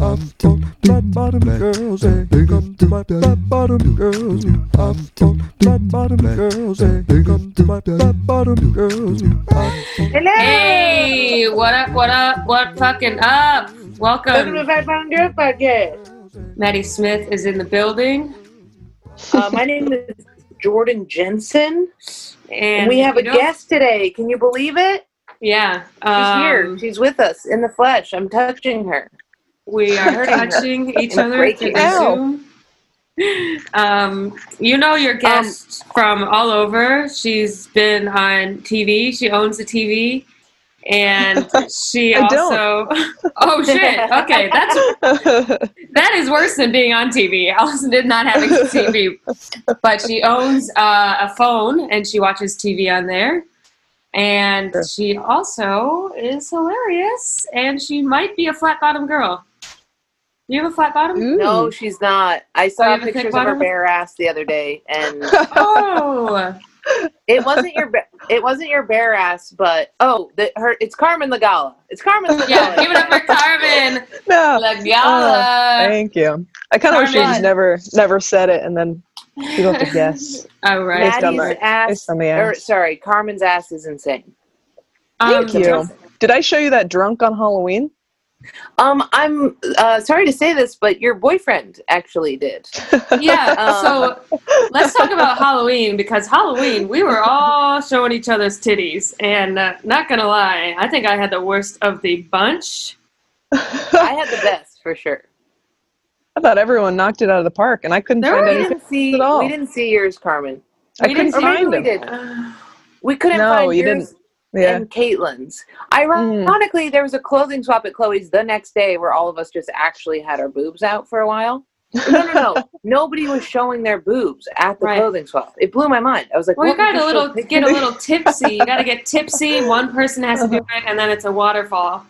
I'm on flat bottom girls, eh? Come to my flat bottom girls. I'm on flat bottom girls, eh? Come to my flat bottom girls. Hello. Hey, what up? What up? What fucking up? Welcome to Welcome. Fat Pound Girl Podcast. Maddie Smith is in the building, Uh, my name is Jordan Jensen, and and we have a know- guest today. Can you believe it? Yeah, She's um, here. She's with us in the flesh. I'm touching her. We are Hurting her. touching each other through. Zoom. Um, you know your guest from all over. She's been on TV. She owns a TV, and she also. Oh shit! Okay, that's that is worse than being on TV. Allison did not have a TV, but she owns uh, a phone and she watches TV on there. And Sure. she also is hilarious, and she might be a flat bottom girl. Do you have a flat bottom? No, she's not. I Oh, saw you have a thick pictures of her bottom? bare ass the other day, and Oh, it wasn't your ba- it wasn't your bare ass, but oh, the, her it's Carmen Lagala. It's Carmen Lagala. yeah! Give it up for Carmen no. Lagala. Oh, thank you. I kind of wish you Carmen. just never, never said it, and then people have to guess. All right. Based on Maddie's my- ass. based on the Or sorry, Carmen's ass is insane. Thank Um, you. Did I show you that drunk on Halloween? Um, I'm uh, sorry to say this, but your boyfriend actually did. Yeah, Um, so let's talk about Halloween because Halloween we were all showing each other's titties, and uh, not gonna lie, I think I had the worst of the bunch. I had the best for sure. I thought everyone knocked it out of the park, and I couldn't There find anything. see. at all. We didn't see yours, Carmen. I We couldn't didn't Or maybe find we them. did. Uh, We couldn't No, find you yours Yeah. and Caitlin's. Ironically, there was a clothing swap at Chloe's the next day where all of us just actually had our boobs out for a while. No, no, no. Nobody was showing their boobs at the Right. clothing swap. It blew my mind. I was like, well, you got a little get a little tipsy. You got to get tipsy. One person has to do it, and then it's a waterfall.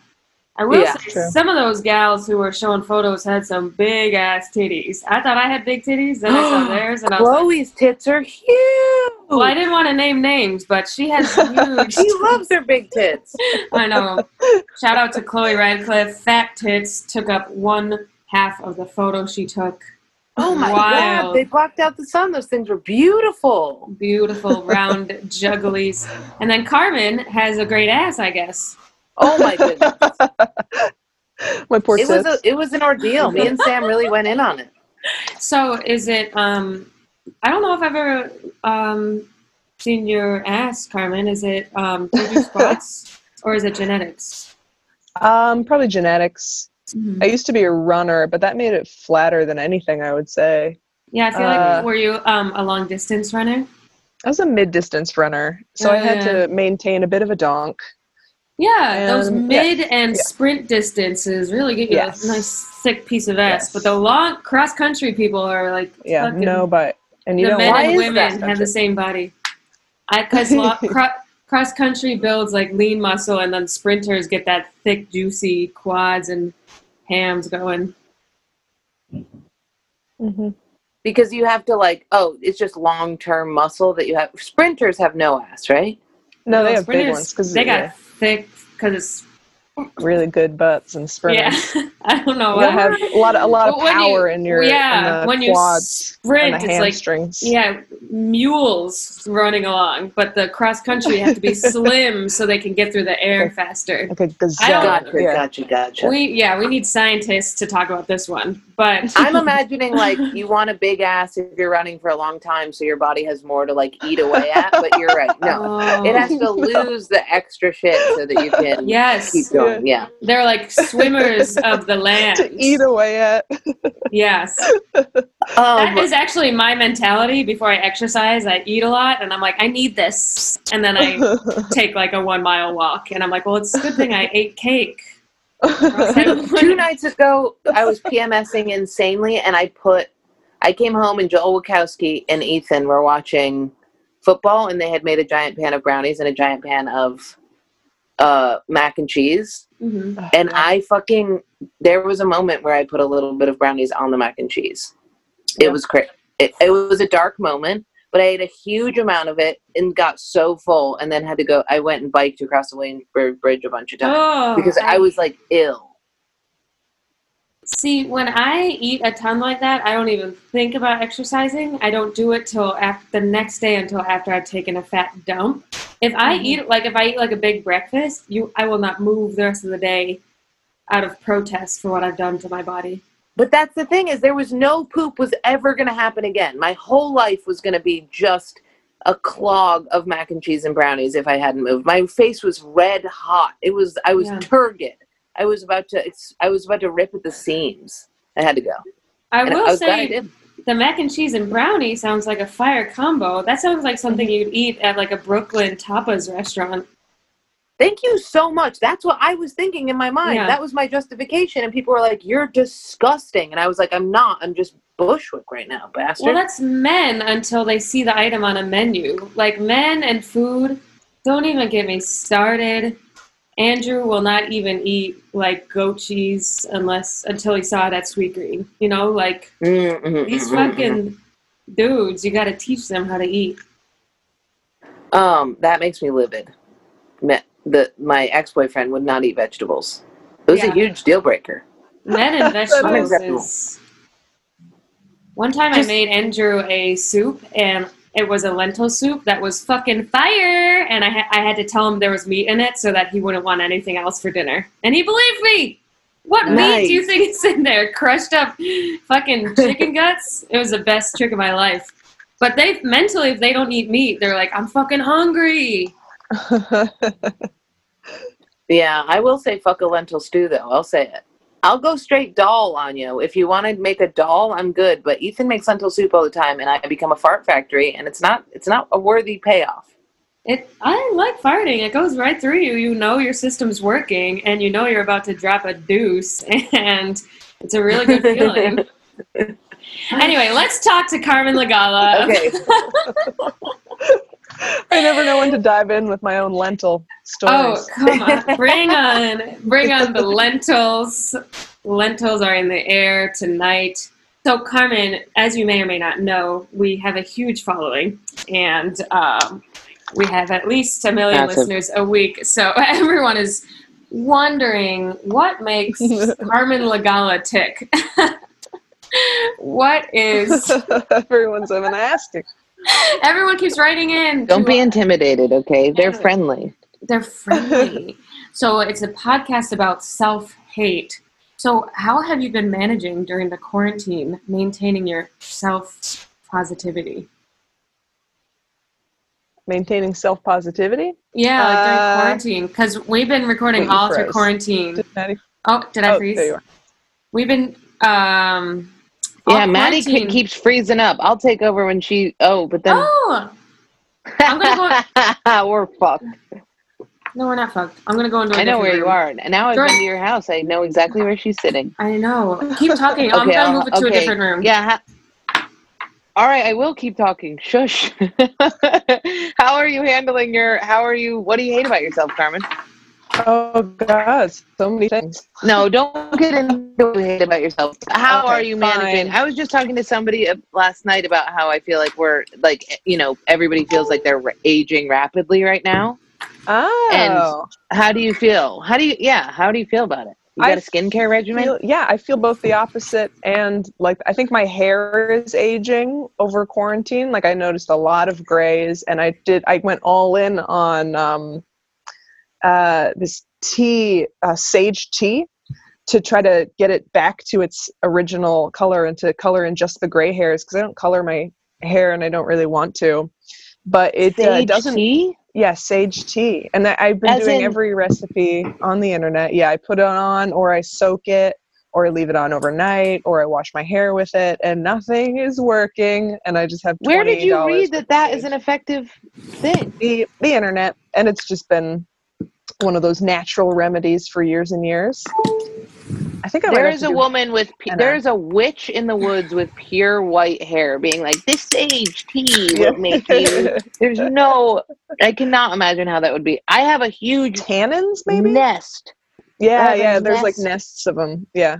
I will Yeah. say True. some of those gals who were showing photos had some big ass titties. I thought I had big titties, then I saw theirs, and I was like, Chloe's tits are huge. well, I didn't want to name names, but she has huge. She loves her big tits. I know. Shout out to Chloe Radcliffe. Fat tits took up one half of the photo she took. Oh my Wild. god, they blocked out the sun. Those things were beautiful. Beautiful round jugglies. And then Carmen has a great ass, I guess. Oh my goodness. My poor it was a, it was an ordeal. Me and Sam really went in on it. So is it um I don't know if I've ever um seen your ass, Carmen. Is it um do you do squats or is it genetics? um, probably genetics. Mhm. I used to be a runner, but that made it flatter than anything. I would say. Yeah, I feel Uh, like were you um a long distance runner? I was a mid-distance runner, so I had to maintain a bit of a donk. Yeah, those And- yeah, mid and yeah. sprint distances really get you Yes. a nice thick piece of ass. Yes. But the long cross country people are like Yeah, no, but and you the don't men why and women have the same body. I because lo- cro- cross country builds like lean muscle, and then sprinters get that thick, juicy quads and hams going. Mhm. Because you have to like, oh, it's just long term muscle that you have. Sprinters have no ass, right? No, they Those have big ones because they got thick because it's really good butts and sprinters. yeah. I don't know You why. have a lot, a lot of But when you- power in your yeah, in the when you quads sprint, and the it's like hamstrings. Yeah, mules running along, but the cross country have to be slim so they can get through the air faster. like a gazelle. I don't- uh, Gotcha, yeah. gotcha, gotcha. We yeah, we need scientists to talk about this one. But I'm imagining like you want a big ass if you're running for a long time, so your body has more to like eat away at. But you're right. No, Oh. it has to lose the extra shit so that you can yes, keep going. Yeah. they're like swimmers of the land. to eat away at. Yes, Um, that is actually my mentality. Before I exercise, I eat a lot, and I'm like, I need this, and then I take like a one mile walk, and I'm like, well, it's a good thing I ate cake. two nights ago, I was PMSing insanely, and I put, I came home and Joel Wachowski and Ethan were watching football, and they had made a giant pan of brownies and a giant pan of uh, mac and cheese. Mhm. And I fucking, there was a moment where I put a little bit of brownies on the mac and cheese. It Yeah. was crazy. It, it was a dark moment, but I ate a huge amount of it and got so full, and then had to go. I went and biked across the Williamsburg Bridge a bunch of times Oh, because I was like ill. See, when I eat a ton like that, I don't even think about exercising. I don't do it till after the next day until after I've taken a fat dump. If I Mhm. eat like if I eat like a big breakfast, you I will not move the rest of the day out of protest for what I've done to my body. But that's the thing is there was no poop was ever going to happen again. My whole life was going to be just a clog of mac and cheese and brownies if I hadn't moved. My face was red hot. It was I was Yeah. turgid. I was about to it's, I was about to rip at the seams. I had to go. I And will I glad I say the mac and cheese and brownie sounds like a fire combo. That sounds like something Mm-hmm. you'd eat at like a Brooklyn tapas restaurant. Thank you so much. That's what I was thinking in my mind. Yeah. That was my justification. And people were like, You're disgusting. And I was like, I'm not. I'm just bushwick right now, bastard. Well, that's men until they see the item on a menu. Like men and food, don't even get me started. Andrew will not even eat like goat cheese unless until he saw that at Sweetgreen. You know, like Mm, mhm, these mhm, mhm. fucking dudes, you got to teach them how to eat. Um, that makes me livid. Me- The my ex boyfriend would not eat vegetables. It was Yeah. a huge deal breaker. Men and vegetables is. One time I made Andrew a soup, and it was a lentil soup that was fucking fire. And I, ha- I had to tell him there was meat in it so that he wouldn't want anything else for dinner. And he believed me. What meat do you think is in there? Crushed up fucking chicken guts? It was the best trick of my life. But they mentally, if they don't eat meat, they're like, I'm fucking hungry. Yeah, I will say fuck a lentil stew though. I'll say it. I'll go straight doll on you. If you want to make a doll, I'm good. But Ethan makes lentil soup all the time, and I become a fart factory, and it's not it's not a worthy payoff. It, I like farting. It goes right through you. You know your system's working, and you know you're about to drop a deuce, and it's a really good feeling. anyway, let's talk to Carmen Lagala. Okay. I never know when to dive in with my own lentil stories. Oh, come on. Bring on bring on the lentils. Lentils are in the air tonight. So, Carmen, as you may or may not know, we have a huge following, and um, we have at least a million Massive. listeners a week. So, everyone is wondering what makes Carmen Lagala tick. what is. Everyone's even asking. Everyone keeps writing in. Don't to be intimidated, okay? They're friendly. They're friendly. so it's a podcast about self hate. So how have you been managing during the quarantine, maintaining your self positivity? Maintaining self positivity. Yeah, like during Uh, quarantine, because we've been recording Wait, you all through froze. quarantine. Oh, did I Oh, freeze? there you are. We've been um. Yeah, Maddie ke- keeps freezing up. I'll take over when she. Oh, but then Oh I'm gonna we're fucked. no, we're not fucked. I'm gonna go into. I I know where you are, and now I've been to your house. I know exactly where she's sitting. I know. Keep talking. I'm gonna I'll- move it to a different room. Yeah. Ha- all right, I will keep talking. Shush. how are you handling your? How are you? What do you hate about yourself, Carmen? Oh God, so many things. No, don't get into hate about yourself. How Okay, are you managing? fine. I was just talking to somebody uh, last night about how I feel like we're like you know everybody feels like they're aging rapidly right now. Oh, and How do you feel? How do you? Yeah, how do you feel about it? You got a skincare regimen? feel, yeah, I feel both the opposite and like I think my hair is aging over quarantine. Like I noticed a lot of grays, and I did. I went all in on um, uh, this tea, uh, sage tea, to try to get it back to its original color and to color in just the gray hairs because I don't color my hair and I don't really want to. But it uh, doesn't. tea? Yeah, sage tea. And I, I've been As doing in- every recipe on the internet. Yeah, I put it on or I soak it or I leave it on overnight or I wash my hair with it and nothing is working and I just have Where did you read that that is an effective thing? the the internet and it's just been one of those natural remedies for years and years. I think I There is a woman with know. there is a witch in the woods with pure white hair, being like, "This sage tea will make you." There's no, I cannot imagine how that would be. I have a huge tannins maybe? nest. Yeah, yeah, there's like nests of them. Yeah.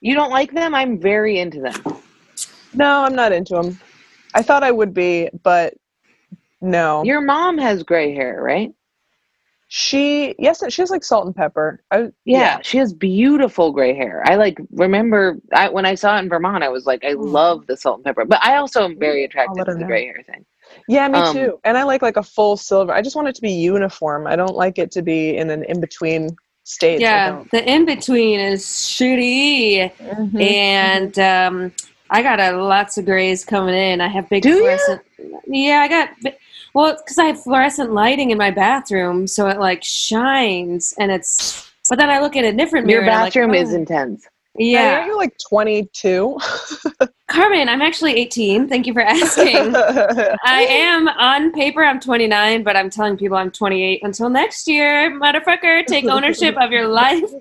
You don't like them? I'm very into them. No, I'm not into them. I thought I would be, but no. Your mom has gray hair, right? She yes, she has like salt and pepper. I, Yeah, she has beautiful gray hair. I like remember I, when I saw it in Vermont, I was like, I Mm. love the salt and pepper. But I also am very attracted to the know. gray hair thing. Yeah, me Um, too. And I like like a full silver. I just want it to be uniform. I don't like it to be in an in between stage. Yeah, the in between is shitty, Mhm. and um, I got a lots of grays coming in. I have big Do fluorescent. Yeah, I got. Bi- Well, because I have fluorescent lighting in my bathroom, so it like shines, and it's. But then I look at a different mirror. Your and I'm like, bathroom is oh. intense. Maddie, Yeah, aren't you like 22? Carmen, I'm actually 18. Thank you for asking. I am on paper. I'm 29, but I'm telling people I'm 28 until next year. Motherfucker, take ownership of your life.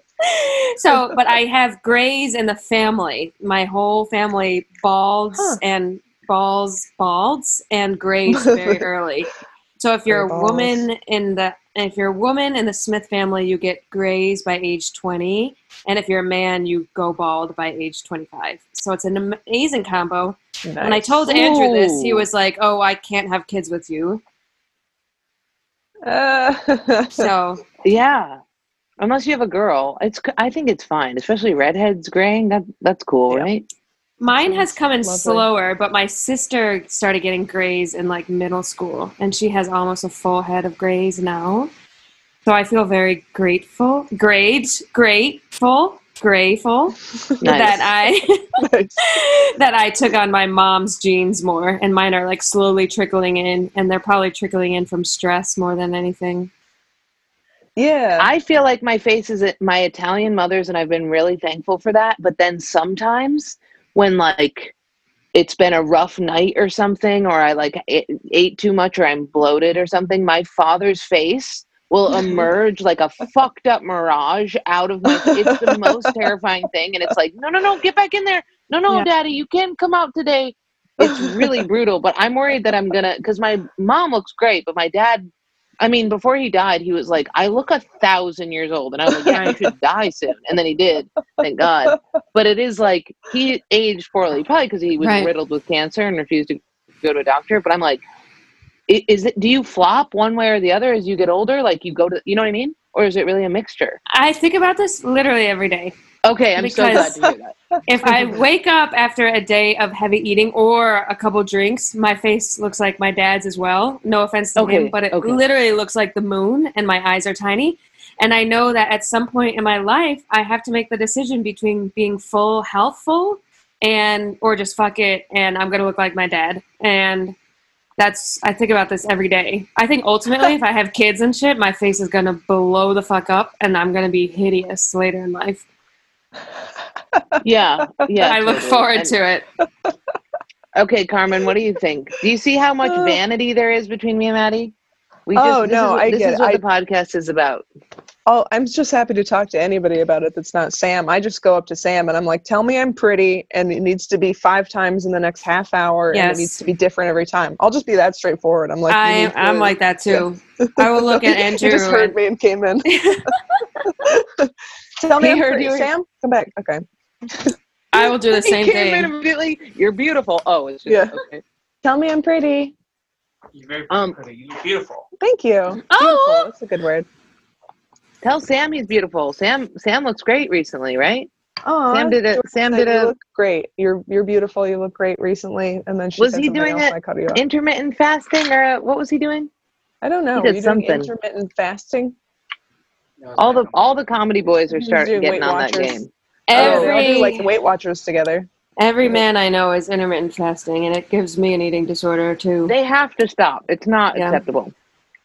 So, but I have grays in the family. My whole family balds Huh. and balls, balds and grays very early. So if you're a woman in the if you're a woman in the Smith family, you get grays by age 20, and if you're a man, you go bald by age 25. So it's an amazing combo. When I Nice. told Andrew this, he was like, "Oh, I can't have kids with you." Uh, So Yeah. Unless you have a girl, it's. I think it's fine, especially redheads graying. That that's cool, Yeah. right? Mine has come in Lovely. slower, but my sister started getting grays in like middle school, and she has almost a full head of grays now. So I feel very grateful, great, grateful, grateful that I nice. that I took on my mom's genes more, and mine are like slowly trickling in, and they're probably trickling in from stress more than anything. Yeah. I feel like my face is at my Italian mother's, and I've been really thankful for that. But then sometimes when like it's been a rough night or something, or I like ate, ate too much, or I'm bloated or something, my father's face will emerge like a fucked up mirage out of my. It's the most terrifying thing, and it's like, no, no, no, get back in there. No, no, Yeah. daddy, you can't come out today. It's really brutal, but I'm worried that I'm gonna because my mom looks great, but my dad I mean, before he died, he was like, I look a thousand years old. And I was like, yeah, you should die soon. And then he did, thank God. But it is like, he aged poorly, probably because he was Right. riddled with cancer and refused to go to a doctor. But I'm like, is it, do you flop one way or the other as you get older? Like you go to, you know what I mean? Or is it really a mixture? I think about this literally every day. Okay, I'm so glad to hear that. If I wake up after a day of heavy eating or a couple drinks, my face looks like my dad's as well. No offense to Okay, him, but it okay. literally looks like the moon and my eyes are tiny. And I know that at some point in my life, I have to make the decision between being full healthful and or just fuck it and I'm going to look like my dad. And that's I think about this every day. I think ultimately if I have kids and shit, my face is going to blow the fuck up and I'm going to be hideous later in life. Yeah, yeah. I look totally. forward And- to it. Okay, Carmen, what do you think? Do you see how much Uh, vanity there is between me and Maddie? We Oh, this no, is, I this get is what I- the podcast is about. Oh, I'm just happy to talk to anybody about it that's not Sam. I just go up to Sam and I'm like, tell me I'm pretty and it needs to be five times in the next half hour and it needs to be different every time. I'll just be that straightforward. I'm like, I, need to- I'm like that too. I will look at He Andrew. just heard and- me and came in. tell me He I'm heard pretty. you. Sam, come back. Okay. I will do the same he came thing. in immediately. You're beautiful. Oh, it's just Yeah. okay. Tell me I'm pretty. You're very Um, pretty. You look beautiful. Thank you. Oh! Beautiful. That's a good word. Tell Sam he's beautiful. Sam Sam looks great recently, right? Oh, Sam did it. Sam did it. look great. You're you're beautiful. You look great recently. And then she Was said he doing else it and I cut you off. intermittent fasting or uh, what was he doing? I don't know. he Were did you doing something. intermittent fasting? That was All the all the comedy boys are starting getting Weight on that Watchers. game. Oh, Every do like the Weight Watchers together. every man I know is intermittent fasting, and it gives me an eating disorder too. They have to stop. It's not Yeah. acceptable.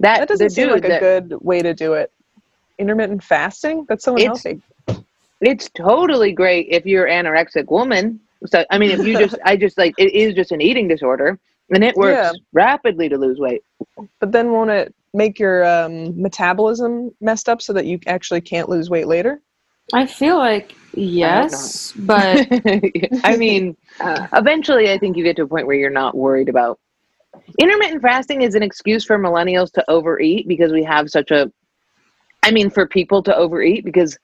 That, That doesn't seem like a that- good way to do it. Intermittent fasting? That's so It's- unhealthy. It's totally great if you're anorexic woman. So I mean, if you just, I just like it is just an eating disorder, and it works Yeah. rapidly to lose weight. But then won't it make your um, metabolism messed up so that you actually can't lose weight later? I feel like yes, but I mean, uh, eventually, I think you get to a point where you're not worried about. Intermittent fasting is an excuse for millennials to overeat because we have such a. I mean, for people to overeat because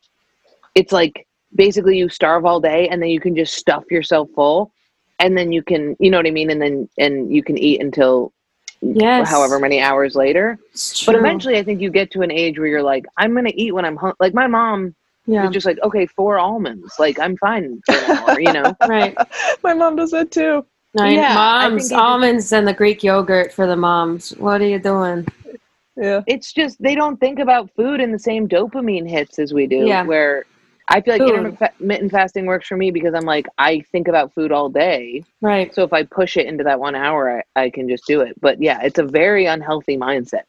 it's like basically you starve all day and then you can just stuff yourself full. and then you can you know what I mean, and then and you can eat until Yes. however many hours later. But eventually, I think you get to an age where you're like, I'm gonna eat when I'm hungry. Like my mom yeah. is just like, okay, four almonds. Like I'm fine for an hour, you know. right. My mom does that too. No, Yeah, moms, almonds and the Greek yogurt for the moms. What are you doing? Yeah. It's just they don't think about food in the same dopamine hits as we do. Yeah. Where I feel like Food. intermittent fasting works for me because I'm like I think about food all day. Right. So if I push it into that one hour, I, I can just do it. But yeah, it's a very unhealthy mindset.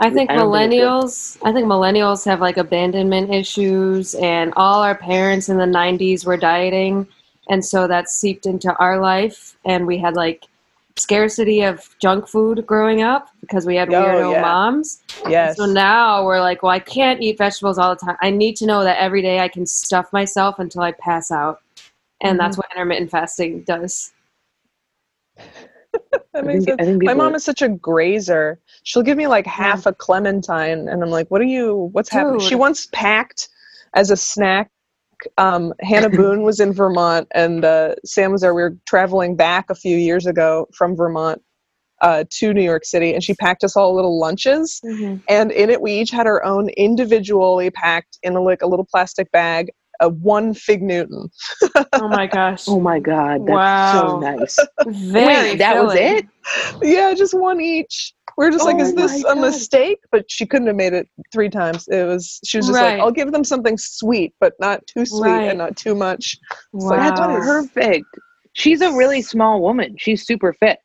I think I don't think millennials. I think millennials have like abandonment issues, and all our parents in the '90s were dieting, and so that seeped into our life, and we had like scarcity of junk food growing up because we had Oh, weirdo yeah. moms. Yes. So now we're like, well, I can't eat vegetables all the time. I need to know that every day I can stuff myself until I pass out, and that's mm-hmm. what intermittent fasting does. that makes think, sense. My people- mom is such a grazer. She'll give me like half a clementine, and I'm like, "What are you? What's happening?" She once packed as a snack. Um, Hannah Boone was in Vermont, and uh, Sam was there. We were traveling back a few years ago from Vermont uh, to New York City, and she packed us all little lunches. And in it, we each had our own individually packed in a, like a little plastic bag, a one fig Newton. Oh my gosh! Oh my god, that's Wow. so nice. Very Wait, that was it? Yeah, just one each. We are just like, Oh is this my a mistake? But she couldn't have made it three times. It was she was just Right. like, I'll give them something sweet, but not too sweet Right. and not too much. Wow. like, That's perfect. She's a really small woman. She's super fit.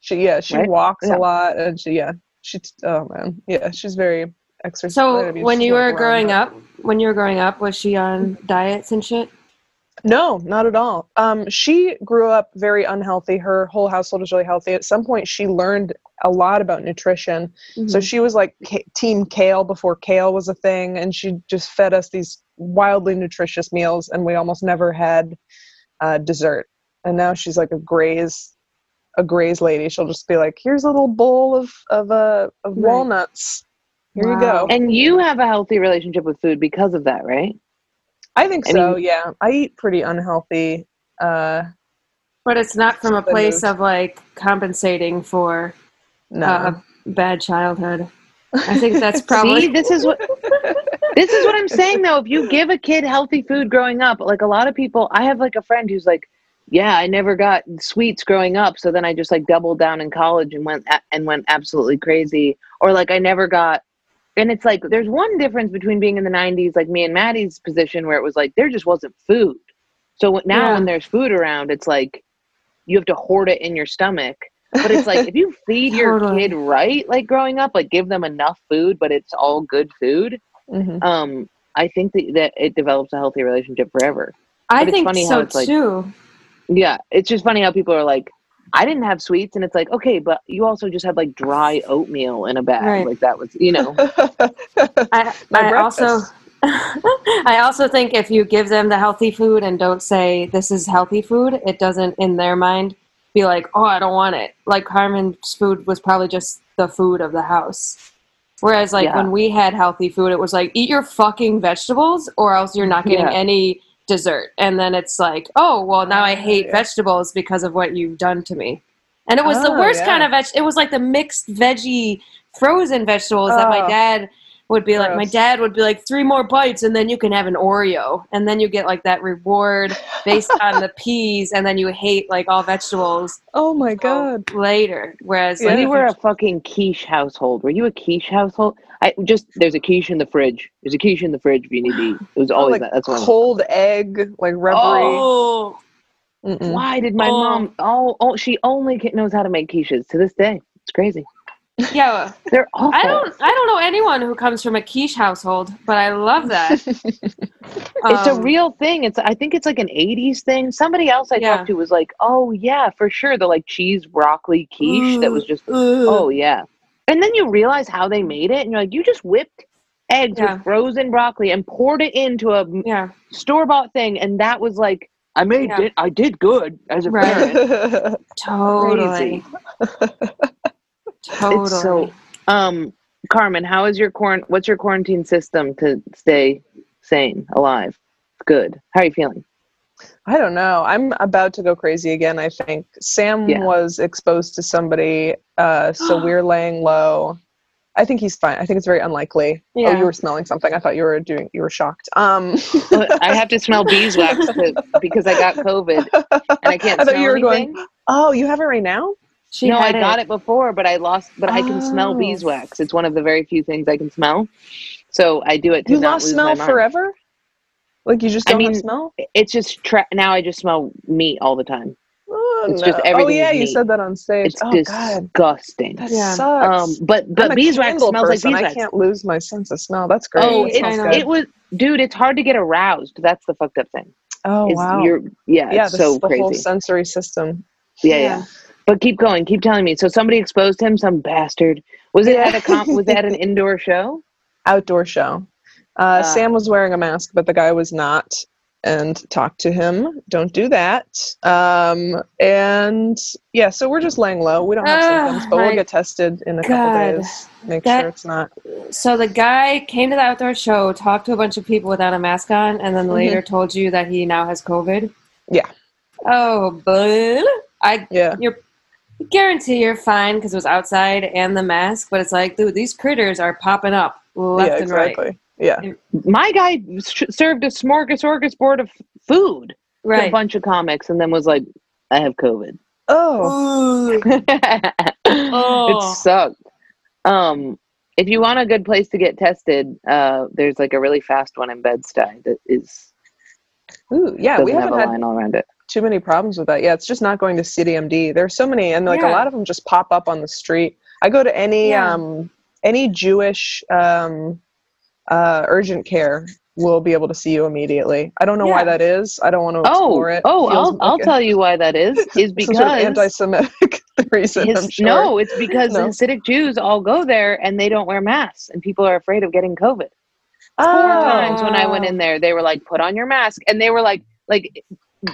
She yeah, she Right? walks Yeah. a lot and she yeah. She oh man. Yeah, she's very exercise. So when you were growing up, when you were growing up, was she on diets and shit? No, not at all. Um, she grew up very unhealthy. Her whole household was really healthy. At some point, she learned a lot about nutrition. Mm-hmm. So she was like team kale before kale was a thing, and she just fed us these wildly nutritious meals, and we almost never had uh, dessert. And now she's like a graze, a graze lady. She'll just be like, "Here's a little bowl of of uh, of Right. walnuts. Here you go." And you have a healthy relationship with food because of that, right? I think I so. mean- yeah, I eat pretty unhealthy. Uh, But it's not from a place of like compensating for no. uh, a bad childhood. I think that's probably See, this is what this is what I'm saying though. If you give a kid healthy food growing up, like a lot of people, I have like a friend who's like, "Yeah, I never got sweets growing up, so then I just like doubled down in college and went a- and went absolutely crazy." Or like I never got and it's like there's one difference between being in the 90s like me and Maddie's position where it was like there just wasn't food. So now Yeah. when there's food around, it's like you have to hoard it in your stomach. But it's like if you feed your kid right, like growing up, like give them enough food, but it's all good food. Mhm. Um, I think that, that it develops a healthy relationship forever. I But it's think funny how so it's like- too. Yeah, it's just funny how people are like, I didn't have sweets, and it's like, okay, but you also just had like dry oatmeal in a bag, Right. like that was, you know, I, My I also breakfast. I also think if you give them the healthy food and don't say this is healthy food, it doesn't in their mind be like, oh, I don't want it. Like Carmen's food was probably just the food of the house. Whereas like Yeah. when we had healthy food, it was like eat your fucking vegetables or else you're not getting Yeah. any dessert. And then it's like, oh, well now I hate yeah. vegetables because of what you've done to me. And it was the Oh, worst yeah. kind of veg. It was like the mixed veggie frozen vegetables that my Oh. dad would be like. My dad would be like three more bites, and then you can have an Oreo, and then you get like that reward based on the peas, and then you hate like all vegetables oh my god. later. Whereas Yeah. like we were a fucking quiche household. Were you a quiche household? I just there's a quiche in the fridge. There's a quiche in the fridge if you need to eat. It was Oh, always like that. That's what. cold egg, like rubbery. oh Mm-mm. Why did my Oh. mom? Oh, oh, she only knows how to make quiches to this day. It's crazy. yeah, They're awful. I don't I don't know anyone who comes from a quiche household, but I love that. It's a Um, real thing. It's I think it's like an '80s thing. Somebody else I Yeah. talked to was like, "Oh yeah, for sure." The like cheese broccoli quiche that was just ugh. oh yeah. And then you realize how they made it, and you're like, you just whipped eggs Yeah. with frozen broccoli and poured it into a yeah, store bought thing, and that was like, I made Yeah. it. I did good as a Right. parent. totally, totally. It's so. Um, Carmen, how is your quarant? What's your quarantine system to stay sane, alive? Good. How are you feeling? I don't know. I'm about to go crazy again. I think Sam Yeah. was exposed to somebody, uh, so we're laying low. I think he's fine. I think it's very unlikely. Oh, you were smelling something. I thought you were doing. You were shocked. Um, I have to smell beeswax to, because I got COVID and I can't I thought smell you were anything. going- oh, you have it right now. She no, I had got it before, but I lost. But I can smell Oh. beeswax. It's one of the very few things I can smell. So I do it to You not lost lose smell my mind. forever. Like you just don't have mean, smell. It's just tra- now I just smell meat all the time. Oh, it's no. just oh yeah, is you meat. said that on stage. It's oh god, disgusting. that Yeah. sucks. Um, but I'm but beeswax candle smells person. like I can't lose my sense of smell. That's great. Oh, That it, smells I know. good. it was, dude. It's hard to get aroused. That's the fucked up thing. oh Is wow. You're, yeah, yeah, it's this, so the whole sensory system. Yeah, yeah, Yeah. But keep going. Keep telling me. So somebody exposed him. Some bastard. Was it Yeah. at a comp? was that an indoor show? outdoor show. Uh. Sam was wearing a mask, but the guy was not. And talk to him. Don't do that. Um, and yeah, so we're just laying low. We don't have Ah, symptoms, but we'll get tested in a God. couple days. Make That- sure it's not. So the guy came to the outdoor show, talked to a bunch of people without a mask on, and then Mhm. later told you that he now has COVID. Yeah. Oh, but I Yeah. you're. guarantee you're fine because it was outside and the mask. But it's like, dude, these critters are popping up left yeah, and right. Exactly. Yeah. My guy sh- served a smorgasbord of food to a bunch of comics, and then was like, "I have COVID." Oh. Oh. It sucked. Um, if you want a good place to get tested, uh, there's like a really fast one in Bed-Stuy that is Ooh, yeah, we have haven't a had line all around it. too many problems with that. Yeah, it's just not going to CityMD. There's so many, and like a lot of them just pop up on the street. I go to any Yeah. um any Jewish um uh urgent care will be able to see you immediately. I don't know why that is. I don't want to Oh, explore it. oh, I'll I'll like tell you why that is. Is because sort of anti-Semitic reason. his- sure. no, it's because No. Hasidic Jews all go there and they don't wear masks, and people are afraid of getting COVID. oh. Four times when I went in there, they were like, "Put on your mask," and they were like, like.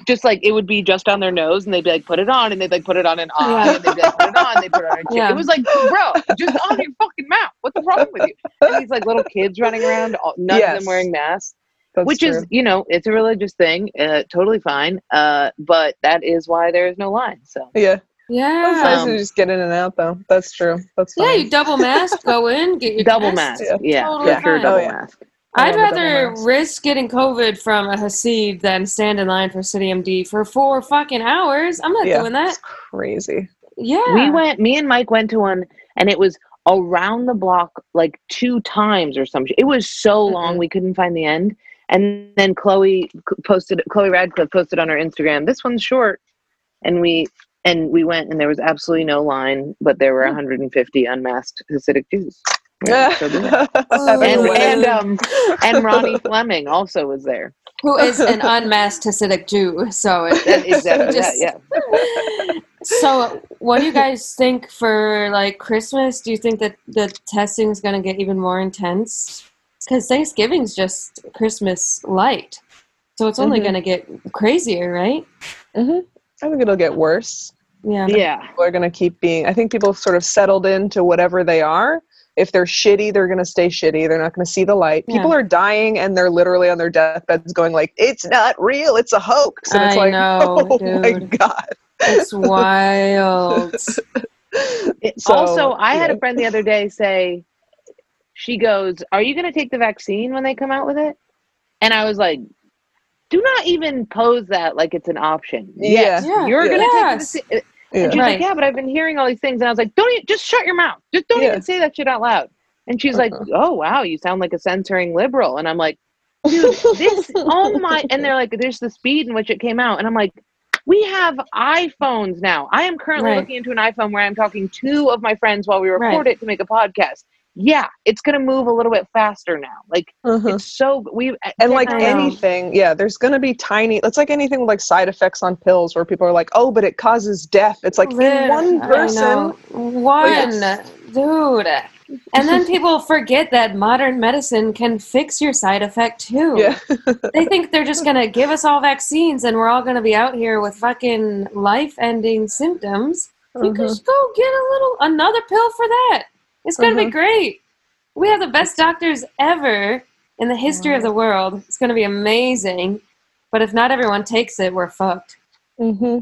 Just like it would be just on their nose, and they'd be like, "Put it on," and they'd like put it on an eye, Yeah. and they'd be like, "Put it on." They put it on. Their chin. Yeah. It was like, bro, just on your fucking mouth. What's the wrong with you? And these like little kids running around, all, none of them wearing masks. That's which true. is you know it's a religious thing uh, totally fine uh, but that is why there is no line so yeah. That's Yeah. nice Um, to just get in and out though. That's true. That's Yeah, you double mask, go in, get your double test. mask Yeah. yeah, Totally for sure double Oh, yeah. mask I I'd love a double rather risk getting COVID from a Hasid than stand in line for City MD for four fucking hours. I'm not Yeah. doing that. It's crazy. Yeah. we went me and mike went to one and it was around the block like two times or something it was so long Mhm. we couldn't find the end and then chloe posted chloe radcliffe posted on her instagram this one's short and we and we went and there was absolutely no line but there were 150 unmasked hasidic jews Yeah, so and, and um and ronnie fleming also was there Who is an unmasked Hasidic Jew? So it, That- exactly that, just- yeah So, what do you guys think for like Christmas? Do you think that the testing is going to get even more intense? Because Thanksgiving's just Christmas light, so it's only Mhm. going to get crazier, right? hmm I think it'll get worse. Yeah. yeah People are going to keep being. I think people have sort of settled into whatever they are. If they're shitty, they're going to stay shitty. They're not going to see the light. Yeah. People are dying, and they're literally on their deathbeds going like, "It's not real. It's a hoax." And it's I like, know, oh my god. It's wild. It- So, also, I had a friend the other day say, she goes, Are you going to take the vaccine when they come out with it? And I was like, Do not even pose that like it's an option. Yes, Yeah. you're Yeah. going to Yes. take the vaccine. Yeah. And she's Right. like, Yeah, but I've been hearing all these things. And I was like, Don't even, just shut your mouth. Just don't Yeah. even say that shit out loud. And she's like, Uh-huh. Oh, wow, you sound like a censoring liberal. And I'm like, Dude, this, oh my. And they're like, There's the speed in which it came out. And I'm like, we have iPhones now. I am currently Right. looking into an iPhone where I'm talking to two of my friends while we Right. record it to make a podcast. Yeah, it's going to move a little bit faster now. Like Uh-huh. it's so we and like know. anything yeah there's going to be tiny it's like anything with like side effects on pills where people are like oh but it causes death it's like in one person. One, Yes. dude. And then people forget that modern medicine can fix your side effect too. yeah They think they're just gonna give us all vaccines and we're all gonna be out here with fucking life-ending symptoms. You can Mhm. just go get a little another pill for that. It's gonna be Mhm. great. We have the best doctors ever in the history of the world. It's gonna be amazing. But if not everyone takes it, we're fucked. hmm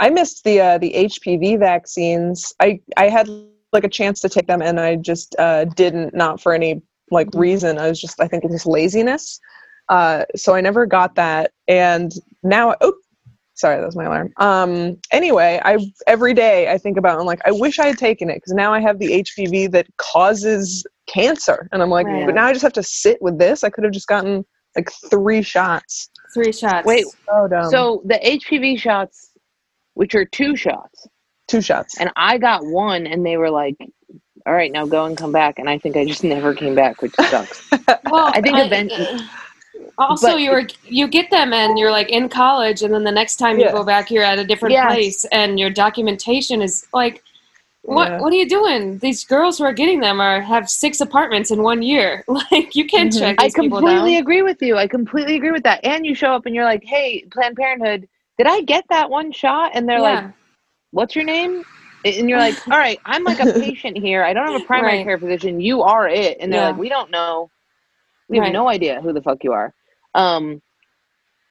I missed the uh, the HPV vaccines. I I had like a chance to take them, and I just uh, didn't. Not for any like reason. I was just I think it was laziness. Uh, so I never got that, and now oh, sorry, that was my alarm. Um, anyway, I every day I think about. I'm like, I wish I had taken it because now I have the HPV that causes cancer, and I'm like, Right. but now I just have to sit with this. I could have just gotten like three shots. Three shots. Wait, Oh, dumb. so the HPV shots, which are two shots, two shots. and I got one, and they were like, "All right, now go and come back." And I think I just never came back, which sucks. well, I think event- Also, but- you're you get them and you're like in college, and then the next time you go back, you're at a different place, and your documentation is like, what Yeah. what are you doing? These girls who are getting them are have six apartments in one year. Like you can't Mhm. check I completely agree with you. I completely agree with that. And you show up and you're like, "Hey, Planned Parenthood, did I get that one shot?" And they're like, "What's your name?" And you're like, "All right, I'm like a patient here. I don't have a primary Right. care physician. You are it." And they're Yeah. like, "We don't know. We have no idea who the fuck you are." Um,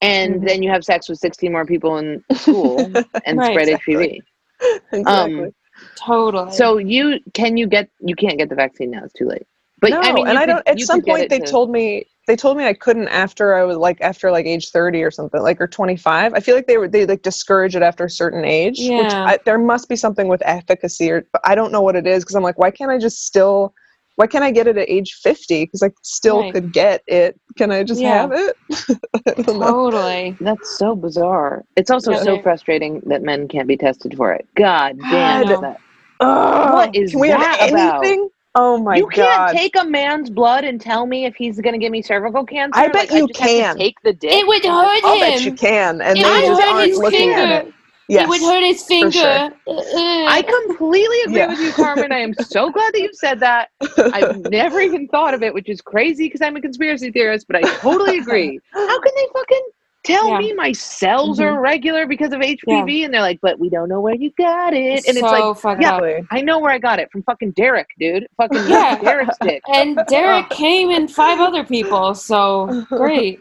and Mhm. then you have sex with 16 more people in school and Right, spread exactly. HPV. exactly. Um, totally. So you can you get you can't get the vaccine now. It's too late. But no, I mean, and I don't. At some point, they to- told me they told me I couldn't after I was like after like age thirty or something, like or twenty five. I feel like they were they like discourage it after a certain age. Which Yeah. I, there must be something with efficacy, or but I don't know what it is because I'm like, why can't I just still? Why can't I get it at age fifty? Because I still Right. could get it. Can I just Yeah. have it? I don't know. totally. That's so bizarre. It's also Yeah, so frustrating that men can't be tested for it. God damn God. that. What is can we that have about? Oh my god. you can't take a man's blood and tell me if he's going to give me cervical cancer. I bet Like, you just have to can. take the dick. It would and hurt I'll bet you can, and It they would just aren't his looking at it. Yes. It would hurt his finger. sure. I completely agree Yeah. with you, Carmen. I am so glad that you said that. I've never even thought of it, which is crazy because I'm a conspiracy theorist, but I totally agree. How can they fucking tell Yeah. me my cells Mhm. are regular because of HPV? And they're like, but we don't know where you got it. And it's like, yeah. I know where I got it from fucking Derek, dude. Fucking Yeah. Derek's dick. And Derek came in five other people, so great.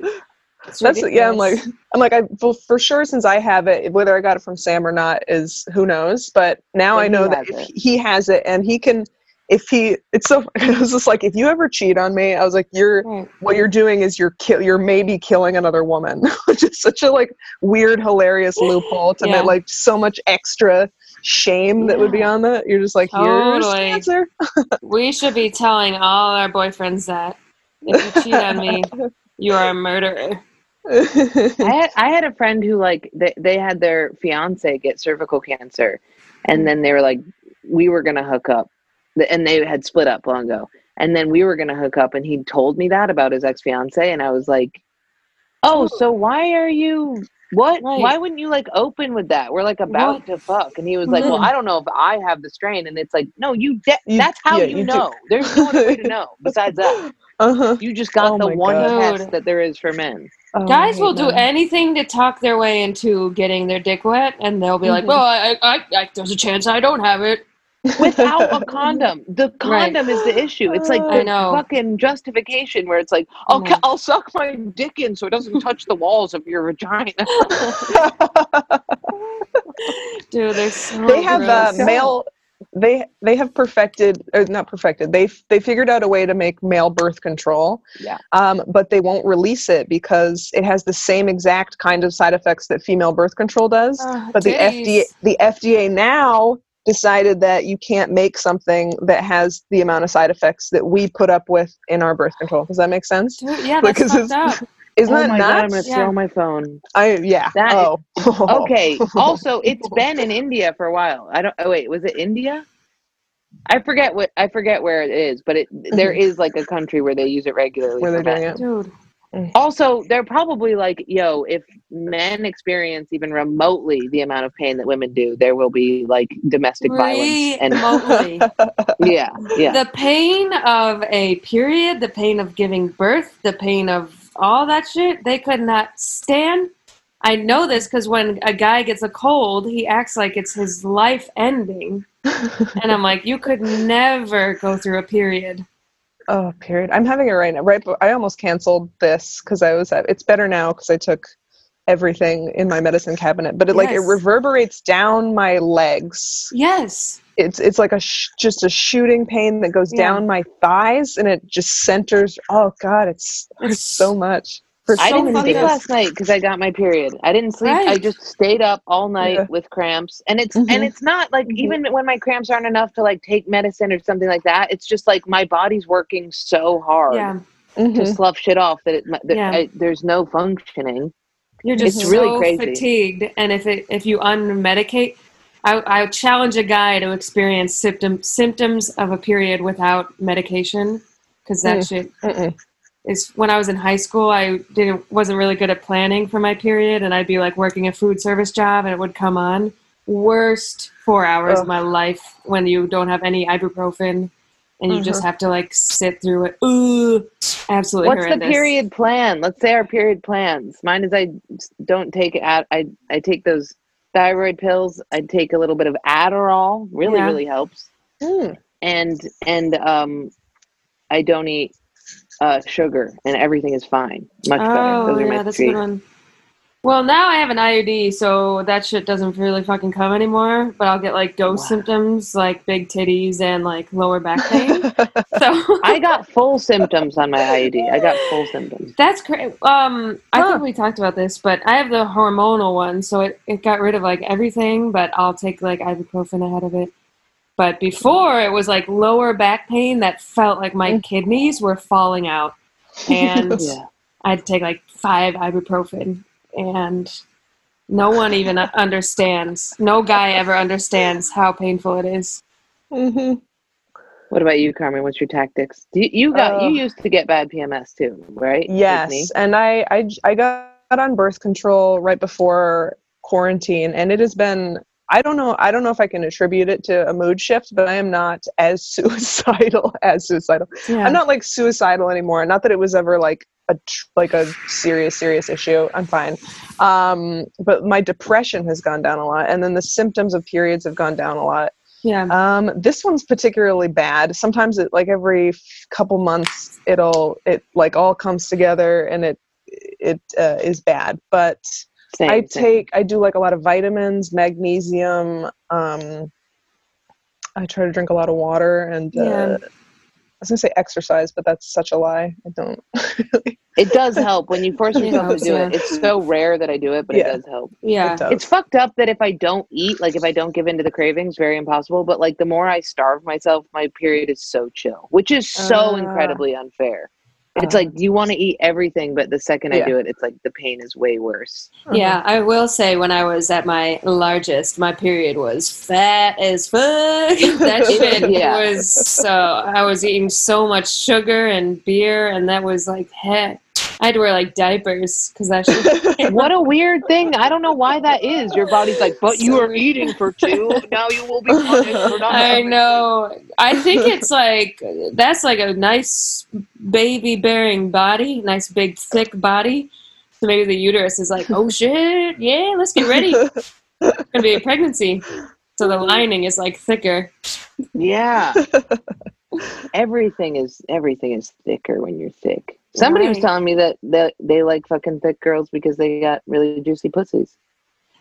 It's That's yeah. I'm like. I'm like I well, for sure since I have it, whether I got it from Sam or not is who knows. But now But I know that it. he has it and he can, if he, it's so. It was just like if you ever cheat on me, I was like you're Right. what you're doing is you're kill you're maybe killing another woman, which is such a like weird hilarious loophole to Yeah. make like so much extra shame that would be on that. You're just like here's Totally. cancer. We should be telling all our boyfriends that if you cheat on me, you are a murderer. I had I had a friend who like they, they had their fiance get cervical cancer, and then they were like, we were gonna hook up, and they had split up long ago, and then we were gonna hook up, and he told me that about his ex fiance, and I was like, oh, oh, so why are you? What? Right. Why wouldn't you like open with that? We're like about What? to fuck, and he was like. "Well, mm-hmm. I don't know if I have the strain," and it's like, "No, you. De- You- that's how yeah, you, you do. know. There's no other way to know besides that. Uh-huh. You just got Oh the one God. test that there is for men." Oh, Guys will hate do anything to talk their way into getting their dick wet, and they'll be like, Mhm. "Well, I, I, I, there's a chance I don't have it." without a condom. The condom is the issue. It's like I the know. fucking justification where it's like, I I'll, ca- I'll suck my dick in so it doesn't touch the walls of your vagina. Dude, they're so they have uh, male they they have perfected or not perfected they they figured out a way to make male birth control Yeah. um, but they won't release it because it has the same exact kind of side effects that female birth control does Ah, but the fda the fda now decided that you can't make something that has the amount of side effects that we put up with in our birth control does that make sense Dude, yeah, that's because it's- up. Isn't oh that my god, I'm gonna throw Yeah. my phone. i yeah That oh. is- oh Okay. also, it's been in India for a while. I don't. Oh wait, was it India? I forget what I forget where it is, but it there mm-hmm. is like a country where they use it regularly. where they're men. doing it Dude, mm. Also, they're probably like, yo, if men experience even remotely the amount of pain that women do, there will be like domestic violence and remotely. yeah, yeah. the pain of a period, the pain of giving birth, the pain of all that shit, they could not stand. I know this because when a guy gets a cold, he acts like it's his life ending. And I'm like, you could never go through a period. Oh, period. I'm having it right now. Right, I almost canceled this because I was at. It's better now because I took everything in my medicine cabinet, but it like it reverberates down my legs. Yes. It's it's like a sh- just a shooting pain that goes Yeah. down my thighs, and it just centers. Oh God, it's hurts so much. For I so didn't many sleep days. last night because I got my period. I didn't sleep. I just stayed up all night Yeah. with cramps, and it's Mhm. and it's not like Mhm. even when my cramps aren't enough to like take medicine or something like that. It's just like my body's working so hard Yeah. to Mhm. slough shit off that, it, that Yeah. I, there's no functioning. You're just It's really crazy. fatigued, and if it if you unmedicate, I, I challenge a guy to experience symptom symptoms of a period without medication, because that Mm. shit Mm-mm. is. When I was in high school, I didn't wasn't really good at planning for my period, and I'd be like working a food service job, and it would come on. Worst four hours Ugh. of my life when you don't have any ibuprofen, and you just Mhm. have to like sit through it. Ooh, absolutely What's horrendous. the period plan? Let's say our period plans. Mine is I don't take ad, I I take those thyroid pills. I take a little bit of Adderall. Really, Yeah. really helps. Mm. And and um, I don't eat uh, sugar, and everything is fine. Much better. Oh, Those are yeah, my that's three. good one. Well, now I have an IUD, so that shit doesn't really fucking come anymore. But I'll get like ghost Wow. symptoms, like big titties and like lower back pain. so I got full symptoms on my IUD. I got full symptoms. that's great. Um, I think we talked about this, but I have the hormonal one, so it, it got rid of like everything. But I'll take like ibuprofen ahead of it. But before it was like lower back pain that felt like my Mm. kidneys were falling out, and Yeah. I'd take like five ibuprofen, and no one even understands. No guy ever understands how painful it is. hmm What about you, Carmen? What's your tactics? You, you got Uh, you used to get bad PMS too, right? Yes, and I, I I got on birth control right before quarantine, and it has been. I don't know. I don't know if I can attribute it to a mood shift, but I am not as suicidal as suicidal. Yeah. I'm not like suicidal anymore. Not that it was ever like a like a serious serious issue. I'm fine. Um, but my depression has gone down a lot, and then the symptoms of periods have gone down a lot. yeah. Um, this one's particularly bad. Sometimes it like every f- couple months it'll it like all comes together and it it uh, is bad. But Same, I same. take I do like a lot of vitamins, magnesium. Um, I try to drink a lot of water and uh, Yeah. I was gonna say exercise, but that's such a lie. I don't. It does help when you force It yourself helps, to do it. It's so rare that I do it, but Yeah. it does help. yeah. It does. It's fucked up that if I don't eat, like if I don't give in to the cravings, very impossible. But like the more I starve myself, my period is so chill, which is so Ah. incredibly unfair. It's Ah. like you want to eat everything, but the second I do it, it's like the pain is way worse. Yeah, I will say when I was at my largest, my period was fat as fuck. that shit Yeah. was so. I was eating so much sugar and beer, and that was like heck. I had to wear like diapers because that shit. What a weird thing. I don't know why that is. Your body's like, but you are eating for two. Now you will be punished for not. I having-" know. I think it's like that's like a nice baby bearing body, nice big thick body. So maybe the uterus is like, oh shit, yeah, let's get ready. It's gonna be a pregnancy. So the lining is like thicker. Yeah. everything is everything is thicker when you're thick. Somebody was telling me that, that they like fucking thick girls because they got really juicy pussies.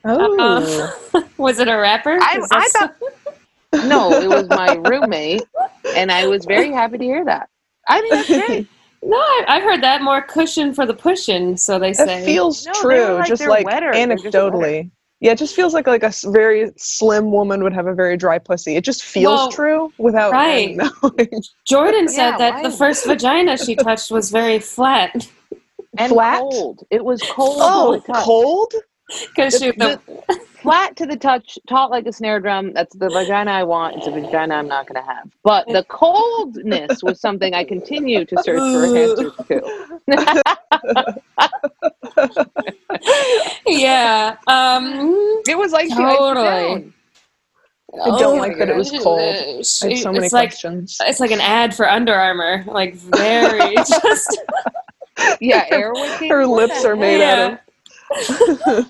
Oh, was it a rapper? I- I thought- No, it was my roommate, and I was very happy to hear that. I think that's great. no, I, I've heard that more cushion for the pushing. So they say. it feels No, true. like just like wetter. They're just anecdotally. Yeah, it just feels like like a s- very slim woman would have a very dry pussy. It just feels Well, true without right. knowing. Jordan said Yeah, that why the first vagina she touched was very flat And Flat? cold. It was cold. to Oh, cold? because she. The- The, Flat to the touch, taut like a snare drum. That's the vagina I want. It's a vagina I'm not going to have. But the coldness was something I continue to search for answers to. Yeah. Um, It was like she iced it Totally. I don't like that it was cold. I have so many it's like questions. it's like an ad for Under Armour. Like very just Yeah, air wicking. Her lips are made heck? out yeah.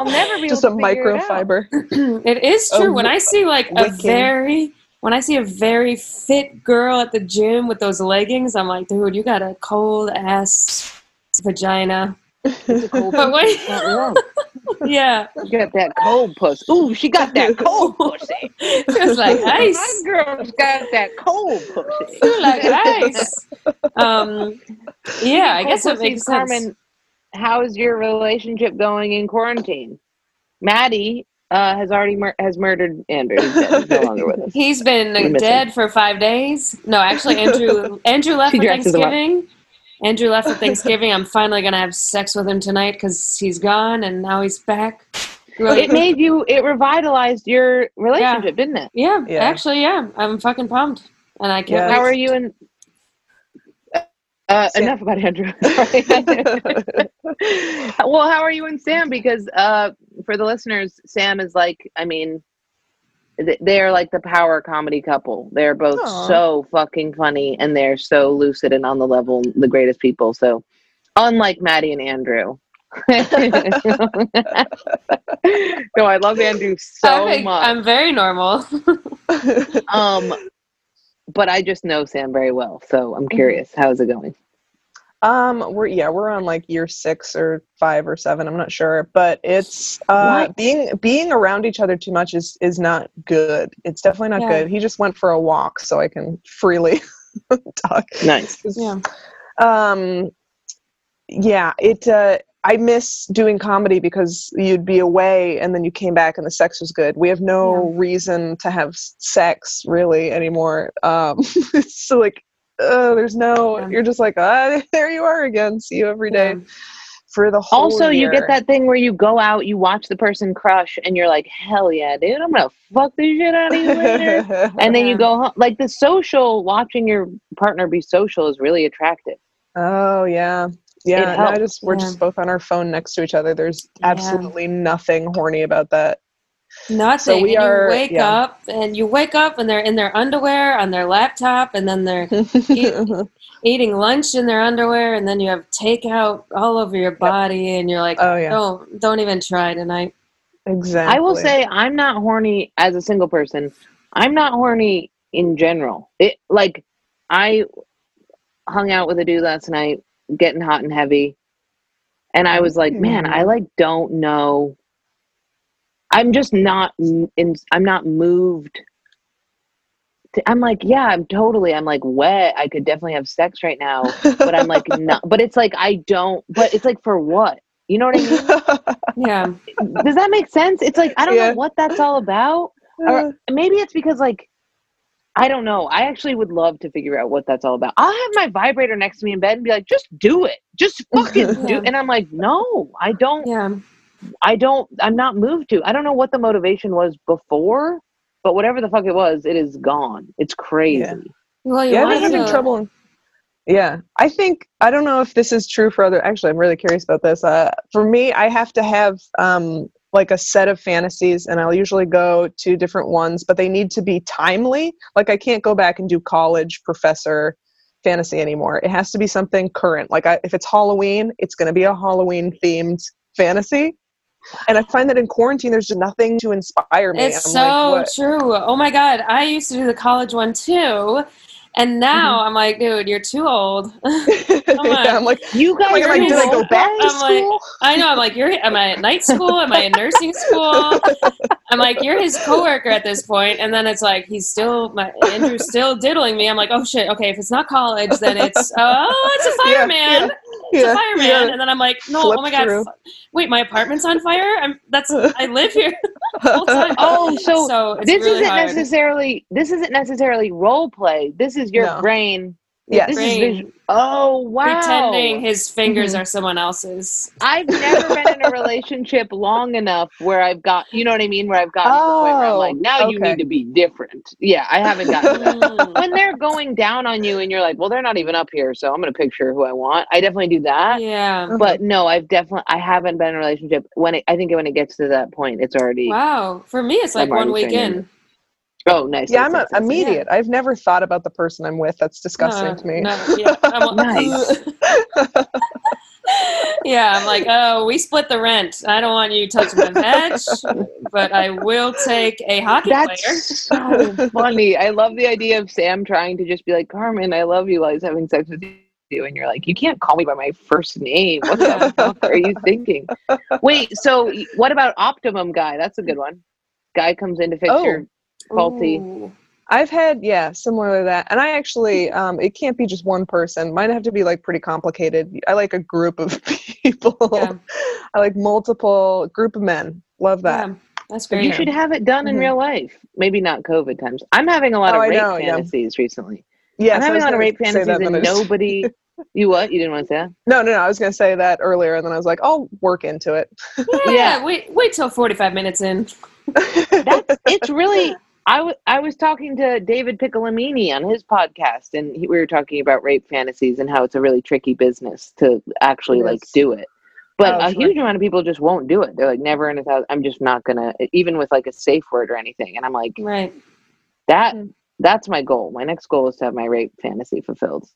I'll never be just able a to figure it out. microfiber. It is Oh, true. when I see like a very when I see a very fit girl at the gym with those leggings, I'm like, dude, you got a cold ass vagina. It's a cold But pussy. wait- It's not warm. Yeah, She got that cold pussy. Ooh, she got that cold pussy. feels like ice. My girl's got that cold pussy. Feel like ice. Um, yeah, I guess it makes sense. Carmen, how's your relationship going in quarantine? Maddie uh, has already mur- has murdered Andrew. He's. He's no longer with us. He's been dead for five days. No, actually, Andrew Andrew left for dresses him up. Thanksgiving. Andrew left for Thanksgiving. I'm finally gonna have sex with him tonight because he's gone and now he's back. Really- It made you. It revitalized your relationship, didn't it? yeah, Yeah. actually, yeah. I'm fucking pumped, and I can't. Yeah. wait How are you in? Uh, enough about Andrew. Well, how are you and Sam? Because uh, for the listeners, Sam is like, I mean, th- they're like the power comedy couple. They're both Aw. so fucking funny, and they're so lucid and on the level, the greatest people. So, unlike Maddie and Andrew. no, I love Andrew so I much. I'm very normal. Um, but I just know Sam very well, so I'm curious. How's it going? Um, we're yeah, we're on like year six or five or seven. I'm not sure, but it's uh, What? being being around each other too much is is not good. It's definitely not Yeah. good. He just went for a walk, so I can freely talk. Nice. yeah. Um, yeah, it. Uh, I miss doing comedy because you'd be away and then you came back and the sex was good. We have no reason to have sex really anymore. Um, it's so like, uh, there's no. Yeah. You're just like, ah, there you are again. See you every day Yeah. for the whole. Also, you get that thing where you go out, you watch the person crush, and you're like, hell yeah, dude, I'm gonna fuck the shit out of you later. and then you go home. Like the social, watching your partner be social is really attractive. Oh yeah. Yeah, no, I just we're Yeah. just both on our phone next to each other. There's Yeah. absolutely nothing horny about that. Nothing. we and are- you wake yeah. up and you wake up and they're in their underwear on their laptop and then they're eating lunch in their underwear and then you have takeout all over your body and you're like, Oh, yeah. don't don't even try tonight. exactly. I will say, I'm not horny as a single person. I'm not horny in general. It like I hung out with a dude last night, getting hot and heavy, and I oh, was like, man, I like don't know. I'm just not in. I'm not moved. To, I'm like, yeah, I'm totally. I'm like wet. I could definitely have sex right now, but I'm like, not. But it's like I don't. But it's like for what? You know what I mean? Yeah. Does that make sense? It's like I don't Yeah. know what that's all about. Or maybe it's because like I don't know. I actually would love to figure out what that's all about. I'll have my vibrator next to me in bed and be like, just do it. Just fucking do and I'm like, no, I don't Yeah. I don't I'm not moved to. I don't know what the motivation was before, but whatever the fuck it was, it is gone. It's crazy. Yeah. Well, you yeah, I've want having trouble. Yeah, I think I don't know if this is true for other. Actually, I'm really curious about this. Uh, for me, I have to have um, like a set of fantasies, and I'll usually go to different ones, but they need to be timely. Like I can't go back and do college professor fantasy anymore. It has to be something current. Like I, if it's Halloween, it's going to be a Halloween themed fantasy. And I find that in quarantine, there's just nothing to inspire me. It's I'm so like, true. Oh my god, I used to do the college one too. And now Mm-hmm. I'm like, dude, you're too old. yeah, I'm like, You guys like, am I, are did I go back to I'm like- I know. I'm like, you're. Am I at night school? Am I in nursing school? I'm like, you're his coworker at this point. point, and then it's like he's still my Andrew's still diddling me. I'm like, oh shit. Okay, if it's not college, then it's oh, it's a Yeah, fireman. It's yeah, a fireman. yeah. And then I'm like, no, Flip oh my god, through. wait, my apartment's on fire. I'm that's I live here the whole time. Oh, so so this really isn't hard. necessarily this isn't necessarily role play. This is your No. brain. Yes. This is Brain. visu- Oh wow! pretending his fingers Mhm. are someone else's. I've never been in a relationship long enough where I've got, you know what I mean, where I've gotten to the point where I'm Oh, like, now you need to be different. Yeah, I haven't gotten. to that. Mm. when they're going down on you and you're like, well, they're not even up here, so I'm gonna picture who I want. I definitely do that. yeah. But no, I've definitely I haven't been in a relationship when it, I think when it gets to that point, it's already Wow. For me, it's like I'm one already week training. in. Oh nice. Yeah, nice, I'm nice, a, nice, nice. immediate. I've never thought about the person I'm with. That's disgusting No, to me. no, yeah, I'm, Nice. yeah, I'm like, oh, we split the rent. I don't want you touching my veg, but I will take a hockey player. That's so funny. I love the idea of Sam trying to just be like, Carmen, I love you while he's having sex with you. you and you're like, you can't call me by my first name. What the fuck are you thinking? Wait, so what about Optimum Guy? That's a good one. Guy comes in to fix Oh. your faulty. Ooh. I've had yeah, similar to that, and I actually um, it can't be just one person. Mine have to be like pretty complicated. I like a group of people. Yeah. I like multiple group of men. Love that. Yeah, that's You should have it done in Mhm. real life. Maybe not COVID times. I'm having a lot Oh, of I rape know, yeah. fantasies recently. Yeah, I'm I having a lot of rape say fantasies that, and but I was- nobody. you what? You didn't want to say that? No, no, no. I was going to say that earlier, and then I was like, I'll work into it. yeah, Yeah. wait, wait till 45 minutes in. That's it's really. I wa- I was talking to David Piccolomini on his podcast, and he, we were talking about rape fantasies and how it's a really tricky business to actually It like do it. But Oh, a sure. huge amount of people just won't do it. They're like, never in a thousand. I'm just not gonna, even with like a safe word or anything. And I'm like, Right. that. Mm. That's my goal. My next goal is to have my rape fantasy fulfilled.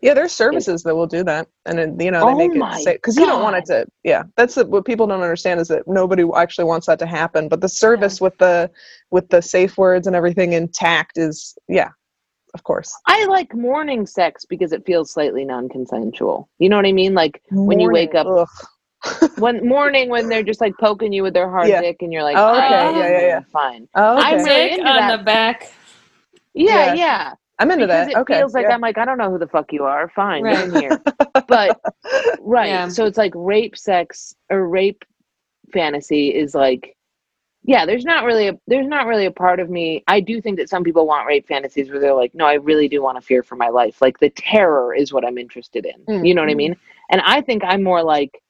yeah, there's services that will do that, and then, you know they Oh make it safe because you don't want it to. Yeah, that's the, what people don't understand is that nobody actually wants that to happen. But the service with the with the safe words and everything intact is yeah, of course. I like morning sex because it feels slightly non-consensual. You know what I mean? Like when you wake up, Ugh. when morning when they're just like poking you with their hard Yeah. dick, and you're like, Oh, okay. "Ah, Yeah, yeah, yeah. fine. Oh, okay. I'm I'm, really into on that. the back. Yeah, Yeah. yeah. I'm into because that. it okay, feels like yeah. I'm like I don't know who the fuck you are. Fine, Right. get in here. But right, Yeah. so it's like rape sex or rape fantasy is like, yeah. There's not really a there's not really a part of me. I do think that some people want rape fantasies where they're like, no, I really do want to fear for my life. Like the terror is what I'm interested in. Mm. You know what I mean? And I think I'm more like,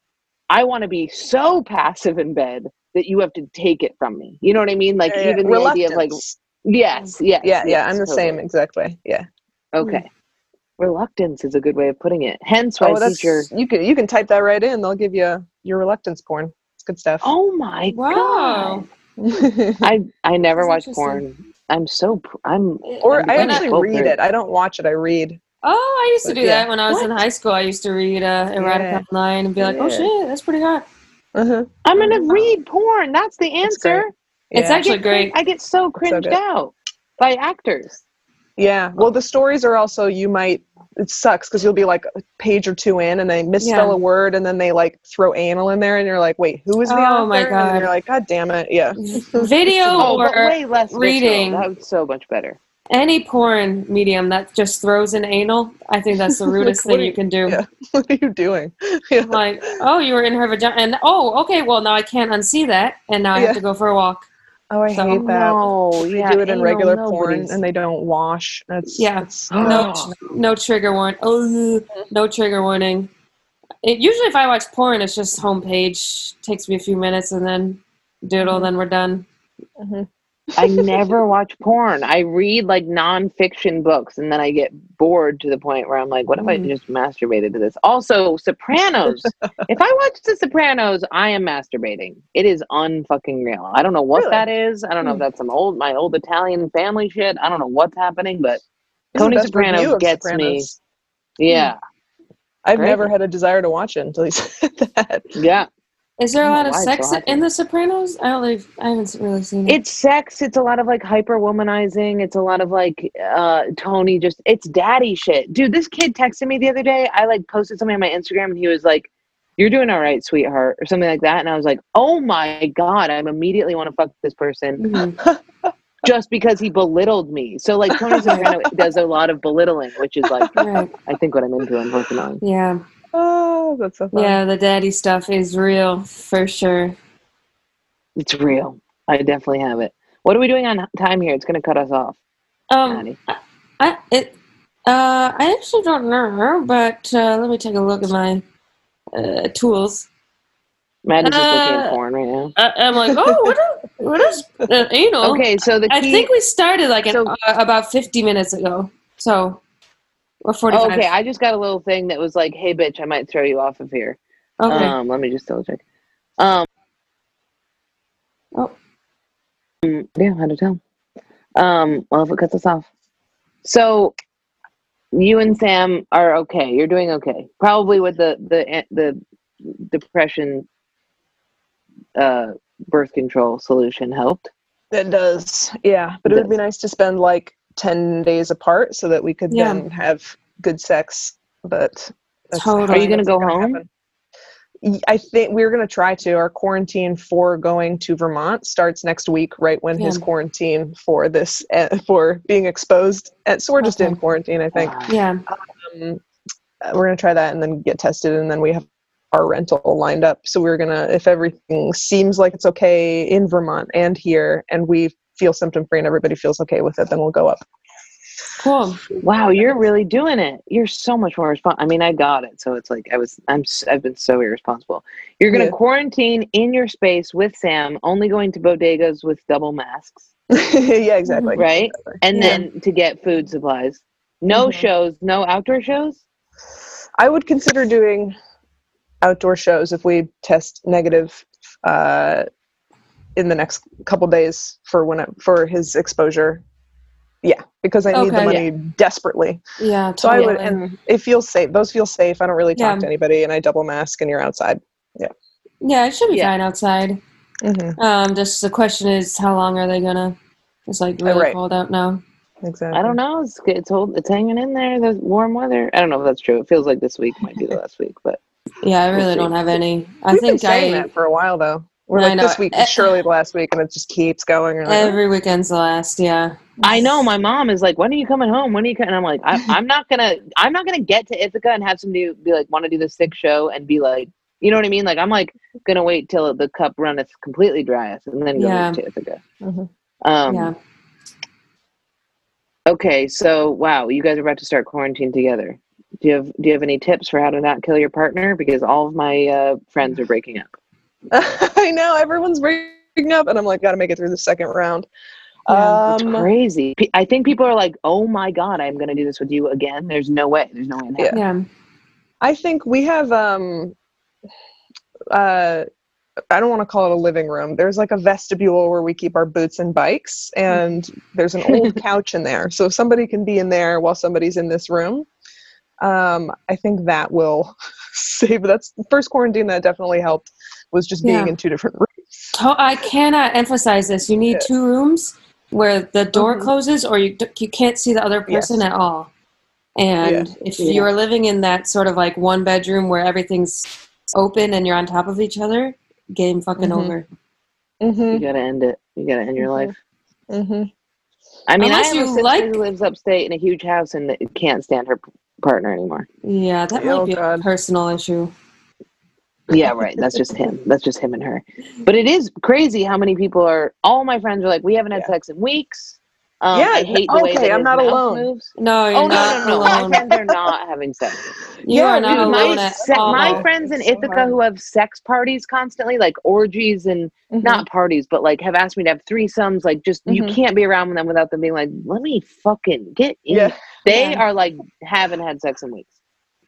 I want to be so passive in bed that you have to take it from me. You know what I mean? Like Yeah, yeah. even the idea of like, Reluctance. Yes, yes, yeah, yeah, I'm the totally. same exact way. Yeah. Okay. Reluctance is a good way of putting it. Hence why Oh, that's teacher. you can you can type that right in. They'll give you your reluctance porn. It's good stuff. Oh my Wow. god! I I never That's watch porn. I'm so I'm or I'm I actually go read it. I don't watch it. I read. Oh, I used to But do yeah. that when I was in high school. I used to read uh, erotica Yeah. online and be like, "Oh shit, that's pretty hot." Uh-huh. I'm gonna read porn. That's the It's great. answer. It's Yeah. I actually get great. I get so cringed good. out by actors. Yeah. Well, the stories are also you might it sucks because you'll be like a page or two in and they misspell Yeah. a word and then they like throw anal in there and you're like, wait, who is the Oh author? my And God. you're like, God damn it, yeah. Video Oh, or way less visceral. reading. That was so much better. any porn medium that just throws in anal, I think that's the rudest What thing you you- can do. yeah. what are you doing? Yeah. Like, oh, you were in her vagina, and oh, okay, well now I can't unsee that, and now I Yeah. have to go for a walk. Oh, I So- hate that. No, They yeah, do it in regular porn nobody's- and they don't wash. That's Yeah. it's- No, no trigger warning. Oh, no trigger warning. It, usually, if I watch porn, it's just homepage. Takes me a few minutes, and then doodle, then we're done. Mhm. I never watch porn. I read like nonfiction books and then I get bored to the point where I'm like, what if I Mm. just masturbated to this? Also, Sopranos. if I watch The Sopranos, I am masturbating. It is unfucking real. I don't know what Really? that is. I don't know if Hmm. that's some old my old Italian family shit. I don't know what's happening, but the Tony Soprano gets me. Sopranos. yeah. I've Great. never had a desire to watch it until he said that. Yeah. Is there a lot of sex so in. The Sopranos? I don't. Really, I haven't really seen it. It's sex. It's a lot of like hyper womanizing. It's a lot of like uh Tony just it's daddy shit. Dude, this kid texted me the other day. I like posted something on my Instagram and he was like, You're doing all right, sweetheart, or something like that. And I was like, Oh my god, I immediately want to fuck this person Mhm. just because he belittled me. So like Tony Soprano does a lot of belittling, which is like Right. I think what I'm into, I'm working on. Yeah. Oh, that's so fun. Yeah. The daddy stuff is real for sure. It's real. I definitely have it. What are we doing on time here? It's gonna cut us off. Um. Maddie. I it. Uh. I actually don't know, but uh, let me take a look at my uh, tools. Maddie's just looking at Uh, porn right now. I, I'm like, oh, what? Is, what is uh, anal? Okay, so the I think we started like an, So- uh, about 50 minutes ago. So, or 45. Okay, I just got a little thing that was like, "Hey, bitch, I might throw you off of here." Okay. Um, let me just double check. Um, Oh. mm, yeah, how to tell? Um, well, if it cuts us off, so you and Sam are okay. You're doing okay. Probably with the the the depression uh, birth control solution helped. It does. Yeah. But It it would be nice to spend like 10 days apart so that we could Yeah. then have good sex but Totally. Are you gonna go home? happen. Y- I think we're going to try to. Our quarantine for going to Vermont starts next week, right when his quarantine for this uh, for being exposed. And so we're just in quarantine, I think. Yeah. Um, uh, we're going to try that and then get tested, and then we have our rental lined up. So we're going to, if everything seems like it's okay in Vermont and here, and we feel symptom free and everybody feels okay with it, then we'll go up. Cool. Wow, you're really doing it. You're so much more responsible. I mean, I got it. So it's like I was. I'm. I've been so irresponsible. You're gonna Yeah. quarantine in your space with Sam, only going to bodegas with double masks, yeah, exactly. right? And Yeah. then to get food supplies. No Mhm. shows. No outdoor shows. I would consider doing outdoor shows if we test negative uh, in the next couple days for when it, for his exposure. Yeah, because I need the Okay. money desperately. Yeah. totally. So I would, and it feels safe. Those feel safe. I don't really talk Yeah. to anybody, and I double mask, and you're outside. yeah, Yeah, it should be Yeah. fine outside. hmm Um, just the question is, how long are they gonna? It's like really right. cold out now. Exactly. I don't know. It's it's hold, It's hanging in there. The warm weather. I don't know if that's true. It feels like this week might be the last week, but Yeah, I We'll really don't have any. I We've been think saying I that for a while though. We're I like know. this week is surely the last week, and it just keeps going. like, every weekend's the last. Yeah. I know my mom is like, "When are you coming home? When are you?" coming? And I'm like, I, "I'm not gonna. I'm not gonna get to Ithaca and have somebody be like, want to do the sick show and be like, you know what I mean? Like, I'm like gonna wait till the cup runneth completely dryeth and then go Yeah. to Ithaca. Mhm. Um, yeah. Okay, so wow, you guys are about to start quarantine together. Do you have Do you have any tips for how to not kill your partner? Because all of my uh, friends are breaking up. I know everyone's breaking up, and I'm like, gotta make it through the second round. Yeah, It's um, crazy. I think people are like, "Oh my god, I'm gonna do this with you again." There's no way. There's no way. In. Yeah. Yeah. I think we have um uh I don't want to call it a living room. There's like a vestibule where we keep our boots and bikes and there's an old couch in there. So somebody can be in there while somebody's in this room. Um I think that will save that's first quarantine that definitely helped was just being Yeah. in two different rooms. To- I cannot emphasize this. You need Yeah. two rooms where the door Mhm. closes, or you d- you can't see the other person Yes. at all. And if Yeah. you're living in that sort of like one bedroom where everything's open and you're on top of each other, game fucking Mhm. over. You Mhm. gotta end it. You gotta end your Mhm. life. Mhm. I mean, Unless I have a you sister like- who lives upstate in a huge house and can't stand her p- partner anymore. Yeah, that might Oh, be a personal issue. Yeah, right. That's just him. That's just him and her. But it is crazy how many people are. All my friends are like, we haven't had Yeah. sex in weeks. Um, Yeah, I hate the way okay, that I'm not alone. Moves. No, you're Oh no, not no, no, no! My alone. friends are not having sex. You Yeah, are not dude, my alone my, at se- all. my friends in so Ithaca hard. who have sex parties constantly, like orgies and Mhm. not parties, but like have asked me to have threesomes. Like, just you Mhm. can't be around them without them being like, "Let me fucking get in." Yeah. They Yeah. are like haven't had sex in weeks.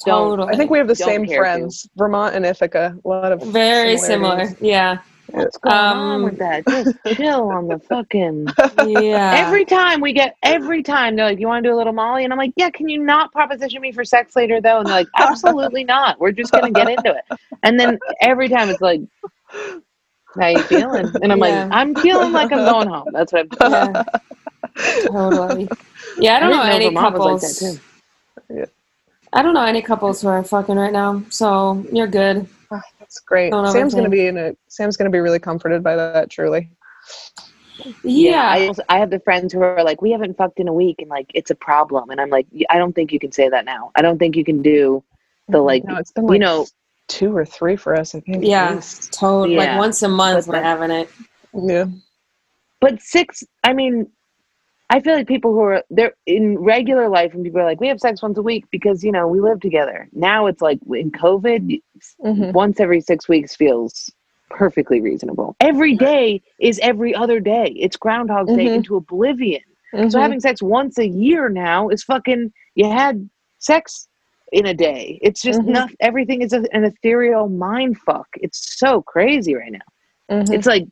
Don't- totally. I think we have the Don't same care to. friends. Vermont and Ithaca. A lot of very similar. similarities. Yeah, What's going on Um, with that? Just chill on the fucking. yeah. Every time we get, every time they're like, "You want to do a little Molly?" And I'm like, "Yeah." Can you not proposition me for sex later though? And they're like, "Absolutely not. We're just gonna get into it." And then every time it's like, "How you feeling?" And I'm Yeah. like, "I'm feeling like I'm going home." That's what I'm. yeah, totally. Yeah, I don't know didn't any Vermont was couples. like that, I don't know any couples who are fucking right now, so you're good. Ah, that's great. Don't Sam's gonna be in a Sam's gonna be really comforted by that, truly. Yeah, I also, I have the friends who are like, "We haven't fucked in a week," and like, it's a problem. And I'm like, "I don't think you can say that now. I don't think you can do the mm-hmm. like, No, it's been like, you like know." two or three for us, I think. yeah, least. totally. Like once a month but we're that- having it. Yeah. but six i mean i feel like people who are they're in regular life and people are like we have sex once a week because you know we live together now it's like in covid Mhm. once every six weeks feels perfectly reasonable every day is every other day it's groundhog day Mhm. into oblivion so Mhm. having sex once a year now is fucking you had sex in a day it's just Mhm. not everything is a, an ethereal mind fuck it's so crazy right now Mhm. it's like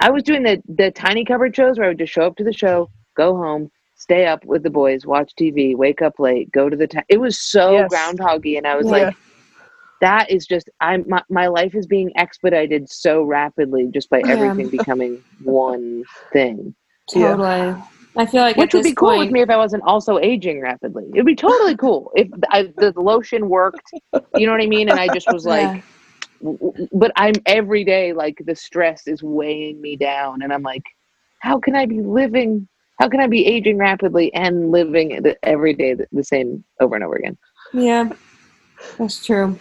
I was doing the the tiny cupboard shows where I would just show up to the show, go home, stay up with the boys, watch TV, wake up late, go to the ti It was so Yes. groundhoggy, and I was Yeah. like, that is just I'm my, my life is being expedited so rapidly just by Yeah. everything becoming one thing. Yeah. Totally. I feel like Which would be cool with me if I wasn't also aging rapidly. It'd be totally cool if I, the lotion worked. You know what I mean? And I just was like, Yeah. but I'm every day like the stress is weighing me down, and I'm like, how can I be living? How can I be aging rapidly and living the, every day the, the same over and over again? yeah, that's true.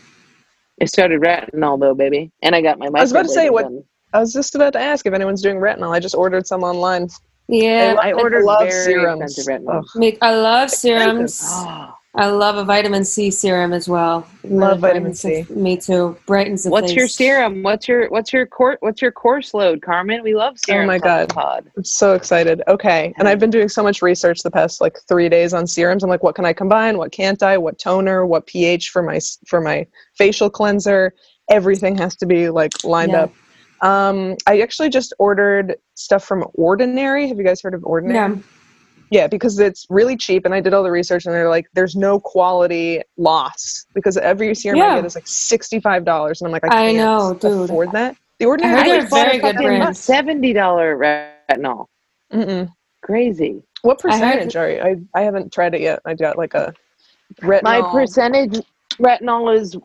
I started retinol though, baby, and I got my. I was about to say, what- done. I was just about to ask if anyone's doing retinol. I just ordered some online. Yeah, I ordered love very serums. expensive retinol. Ugh. I love serums. Oh, I love a vitamin C serum as well. Love Really vitamin C. the- Me too. Brightens the what's your serum? What's your what's your course what's your course load, Carmen? We love serums. Oh my God. pod. I'm so excited. Okay. And I've been doing so much research the past like three days on serums. I'm like, what can I combine? What can't I? What toner? What pH for my for my facial cleanser? Everything has to be like lined Yeah. up. Um, I actually just ordered stuff from Ordinary. Have you guys heard of Ordinary? Yeah. Yeah, because it's really cheap, and I did all the research, and they're like, "There's no quality loss because every serum I Yeah. get is like sixty-five dollars," and I'm like, "I I can't know, dude. afford that." The Ordinary, I heard I they're just bought very good fucking- brands. Seventy dollar retinol. Mm-mm. Crazy. What I percentage are you? I, I haven't tried it yet. I got like a retinol. My percentage retinol is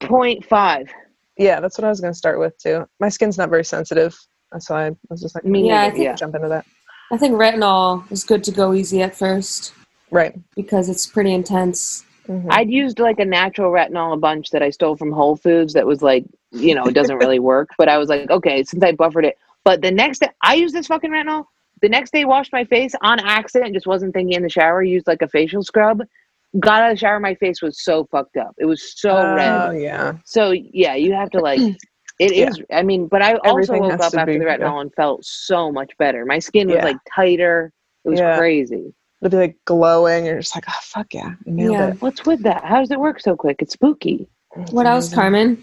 0.5. Yeah, that's what I was going to start with too. My skin's not very sensitive, so I was just like, Me Yeah, I think- yeah. jump into that. I think retinol is good to go easy at first Right. because it's pretty intense. Mhm. I'd used like a natural retinol a bunch that I stole from Whole Foods that was like, you know, it doesn't really work. But I was like, okay, since I buffered it. But the next day, I used this fucking retinol. The next day, washed my face on accident, just wasn't thinking in the shower, used like a facial scrub. Got out of the shower, my face was so fucked up. It was so Oh red. yeah. So yeah, you have to like. It Yeah. is. I mean, but I also Everything woke up after be- the yeah. retinol and felt so much better. My skin was Yeah. like tighter. It was Yeah. crazy. It'll be like glowing. You're just like, oh fuck yeah, I nailed Yeah. it. What's with that? How does it work so quick? It's spooky. It's What else. Carmen?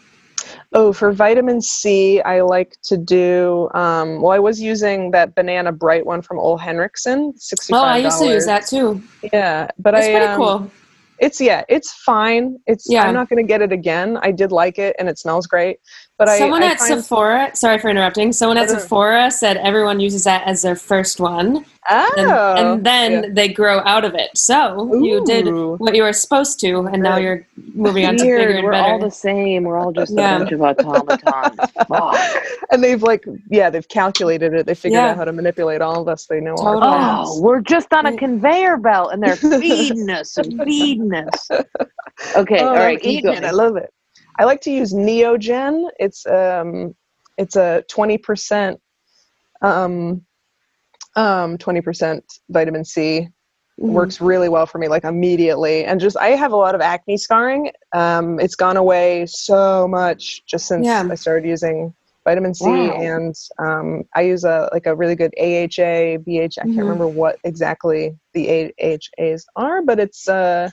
Oh, for vitamin C, I like to do. Um, well, I was using that banana bright one from Ole Henriksen, Oh, sixty-five. I used to use that too. Yeah, but It's I pretty um, cool. It's yeah, it's fine. It's Yeah. I'm not going to get it again. I did like it, and it smells great. But Someone I, I at find, Sephora, sorry for interrupting. Someone at. Sephora said everyone uses that as their first one, oh, and, and then yeah. they grow out of it. So you did what you were supposed to, and now you're moving on to bigger Weird. and We're all the same. We're all just Yeah. a bunch of automatons. Fuck. and they've like yeah, they've calculated it. They figured Yeah. out how to manipulate all of us. They know all Totally. the Oh, we're just on a conveyor belt, and they're feeding us and feeding us. Okay, Oh, all I'm keep eating it. I love it. I like to use Neogen. It's um, it's a twenty percent, um, um, twenty percent vitamin C. Mhm. Works really well for me, like immediately. And just I have a lot of acne scarring. Um, it's gone away so much just since Yeah. I started using vitamin C, Wow. and um, I use a like a really good AHA, BH. I can't Mhm. remember what exactly the AHAs are, but it's uh,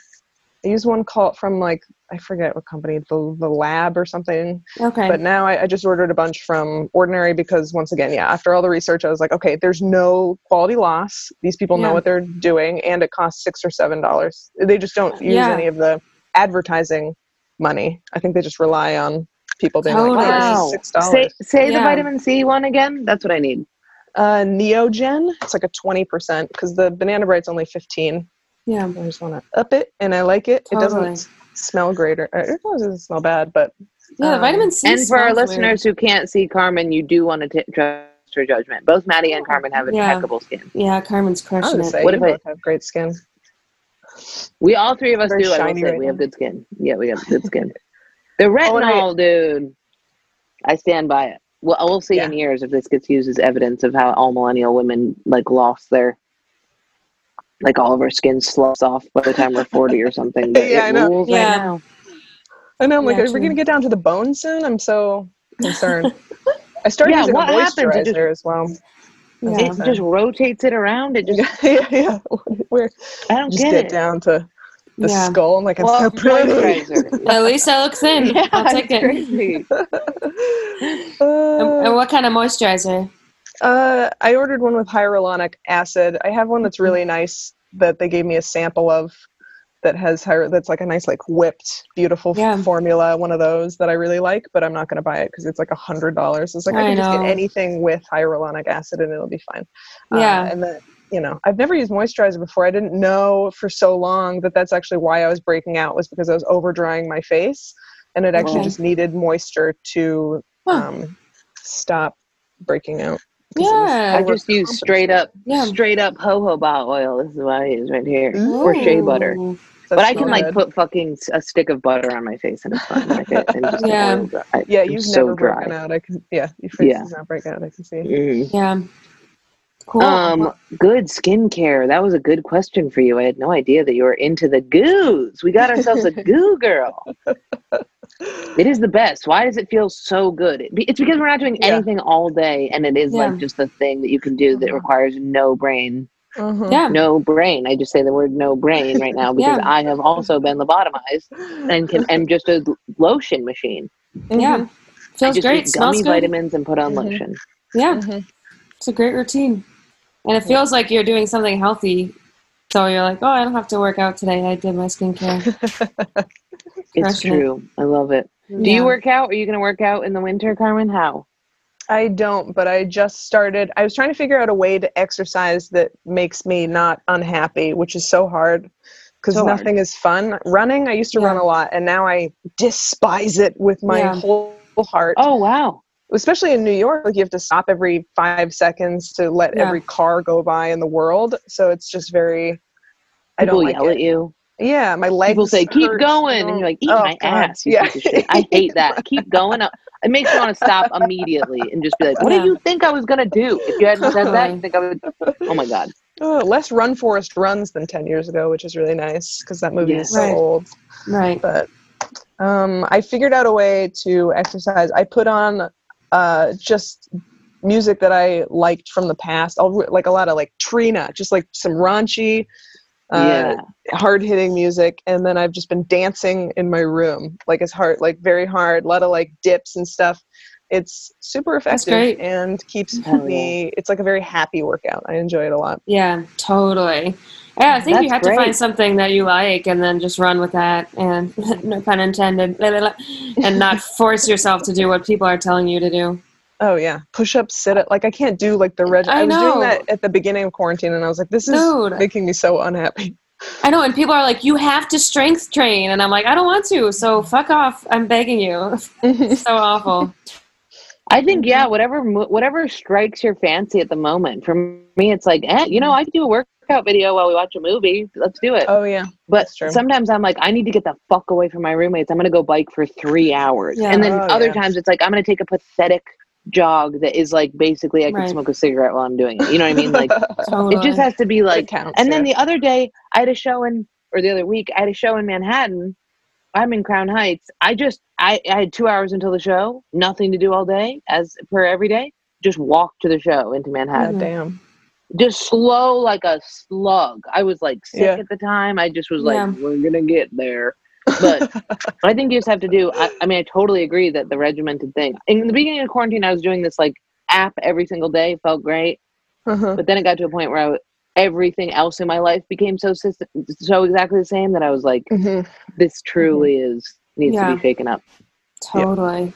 I use one called from like I forget what company, the the lab or something. Okay. But now I, I just ordered a bunch from Ordinary because once again, yeah, after all the research, I was like, okay, there's no quality loss. These people know what they're doing, and it costs six or seven dollars. They just don't use Yeah. any of the advertising money. I think they just rely on people being Totally. like, oh, Wow. this is six Say, dollars. say the Yeah. vitamin C one again. That's what I need. Uh, Neogen, it's like a twenty percent because the Banana Bright's only fifteen. Yeah. I just want to up it, and I like it. It doesn't smell great or it doesn't smell bad, but Yeah, the Um, vitamin C. and for our smells weird. listeners who can't see Carmen, you do want to trust her judgment. Both Maddie and Carmen have Yeah. impeccable skin. yeah, Carmen's I crushing would it. say What you if I- both have great skin. We all three of us Very do. I will shiny say right we now. have good skin. Yeah, we have good skin. The Oh, I- retinol, dude. I stand by it. Well, we'll see in years if this gets used as evidence of how all millennial women like lost their, like all of our skin sloughs off by the time we're forty or something. But Yeah, I know. yeah. Right now. I know. I'm like, Yeah, are we gonna get down to the bone soon? I'm so concerned. I started Yeah, using a what happens? It moisturizer just- as well. Yeah. It just rotates it around. It just yeah, yeah. We're I don't just get, get it. down to the Yeah. skull. I'm like, I'm Well, so pretty. moisturizer. At least I look thin. yeah, I'll take it. crazy. And, Uh, and what kind of moisturizer? Uh, I ordered one with hyaluronic acid. I have one that's really nice that they gave me a sample of that has hyar- that's like a nice like whipped beautiful Yeah. formula one of those that I really like but I'm not going to buy it because it's like a hundred dollars it's like I, I can just get anything with hyaluronic acid and it'll be fine Uh, Yeah. and then you know, I've never used moisturizer before. I didn't know for so long that that's actually why I was breaking out was because I was over drying my face, and it actually Okay. just needed moisture to Huh. um, stop breaking out. 'Cause it was Yeah. I just use straight up, Yeah. straight up jojoba oil. This is what I use right here, or shea butter. That's But I can like put fucking a stick of butter on my face and it's fine. Like it, and just Yeah. I- Yeah, I'm you've so never dry. broken out. I can. Yeah, your face Yeah. does not break out. I can see. Mm. Yeah. Cool. Um, good skincare. That was a good question for you. I had no idea that you were into the goos. We got ourselves a goo girl. It is the best. Why does it feel so good? It's because we're not doing Yeah. anything all day, and it is Yeah. like just the thing that you can do that Mhm. requires no brain. Mhm. yeah. No brain. I just say the word no brain right now because Yeah. I have also been lobotomized and can am just a lotion machine. Yeah. Mhm. I Feels just great. eat Smells gummy good. vitamins and put on Mhm. lotion. Yeah. Mhm. It's a great routine. And it feels like you're doing something healthy. So you're like, oh, I don't have to work out today. I did my skincare. It's true. I love it. Do Yeah. you work out? Are you going to work out in the winter, Carmen? How? I don't, but I just started. I was trying to figure out a way to exercise that makes me not unhappy, which is so hard because So hard. nothing is fun. Running, I used to run a lot, and now I despise it with my Yeah. whole heart. Oh, wow. Especially in New York, like you have to stop every five seconds to let Yeah. every car go by in the world. So it's just very. I People don't like yell it. at you. Yeah, my legs. People say, keep hurt. going. And you're like, eat Oh, my God. ass, you Yeah. shit. I hate that. keep going. Up. It makes me want to stop immediately and just be like, what Yeah. did you think I was going to do? If you hadn't said that, you think I would. Oh, my God. Oh, less Run Forrest runs than ten years ago, which is really nice because that movie Yes. is so Right. old. Right. but um, I figured out a way to exercise. I put on uh, just music that I liked from the past. I'll re- like a lot of like Trina, just like some raunchy, uh, yeah. hard hitting music, and then I've just been dancing in my room, like it's hard, like very hard, a lot of like dips and stuff. It's super effective and keeps Hell me. It's like a very happy workout. I enjoy it a lot. Yeah, totally. Yeah, I think you That's have to find something that you like and then just run with that and no pun intended blah, blah, blah, and not force yourself to do what people are telling you to do. Oh yeah, push up, sit up. Like I can't do like the reg. I I, was know. doing that at the beginning of quarantine, and I was like, this is Dude. making me so unhappy. I know, and people are like, "You have to strength train," and I'm like, "I don't want to." So fuck off. I'm begging you. It's so awful. I think, yeah, whatever whatever strikes your fancy at the moment. For me, it's like, eh, you know, I could do a workout video while we watch a movie. Let's do it. oh yeah, But sometimes I'm like, I need to get the fuck away from my roommates. I'm gonna go bike for three hours. Yeah. And then Oh, other yeah. times it's like I'm gonna take a pathetic jog that is like basically I could Right. smoke a cigarette while I'm doing it. You know what I mean? Like Totally. it just has to be like counts, and then yeah. the other day I had a show in or the other week I had a show in Manhattan. I'm in Crown Heights. I just I, I had two hours until the show, nothing to do all day, as per every day. Just walked to the show into Manhattan mm-hmm. God damn. just slow like a slug. I was like sick Yeah. at the time. I just was like, Yeah. we're gonna get there. But I think you just have to do. I, I mean, I totally agree that the regimented thing. In the beginning of quarantine, I was doing this like app every single day. Felt great, Uh-huh. but then it got to a point where I, everything else in my life became so system, so exactly the same that I was like, Mhm. this truly is needs to be shaken up. totally.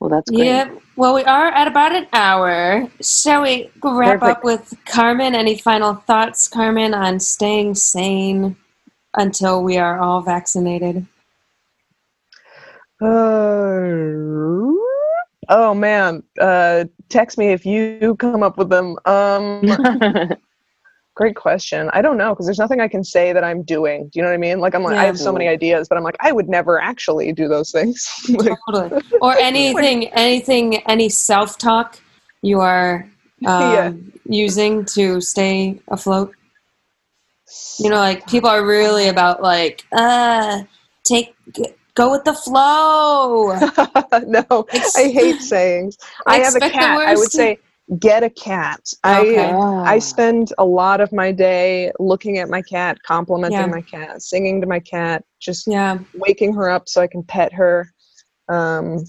Well, that's great. Yep. Well, we are at about an hour. Shall we wrap Perfect. up with Carmen? Any final thoughts, Carmen, on staying sane until we are all vaccinated? Uh, oh man, uh, text me if you come up with them. Um, great question. I don't know because there's nothing I can say that I'm doing. Do you know what I mean? Like I'm like I have so many ideas, but I'm like I would never actually do those things. like, Totally. Or anything, anything, any self talk you are um, Yeah. using to stay afloat. You know, like people are really about like, uh, take, go with the flow. no, Ex- I hate sayings. I have a cat. I would say get a cat. Okay. I Ah. I spend a lot of my day looking at my cat, complimenting Yeah. my cat, singing to my cat, just Yeah. waking her up so I can pet her. Um,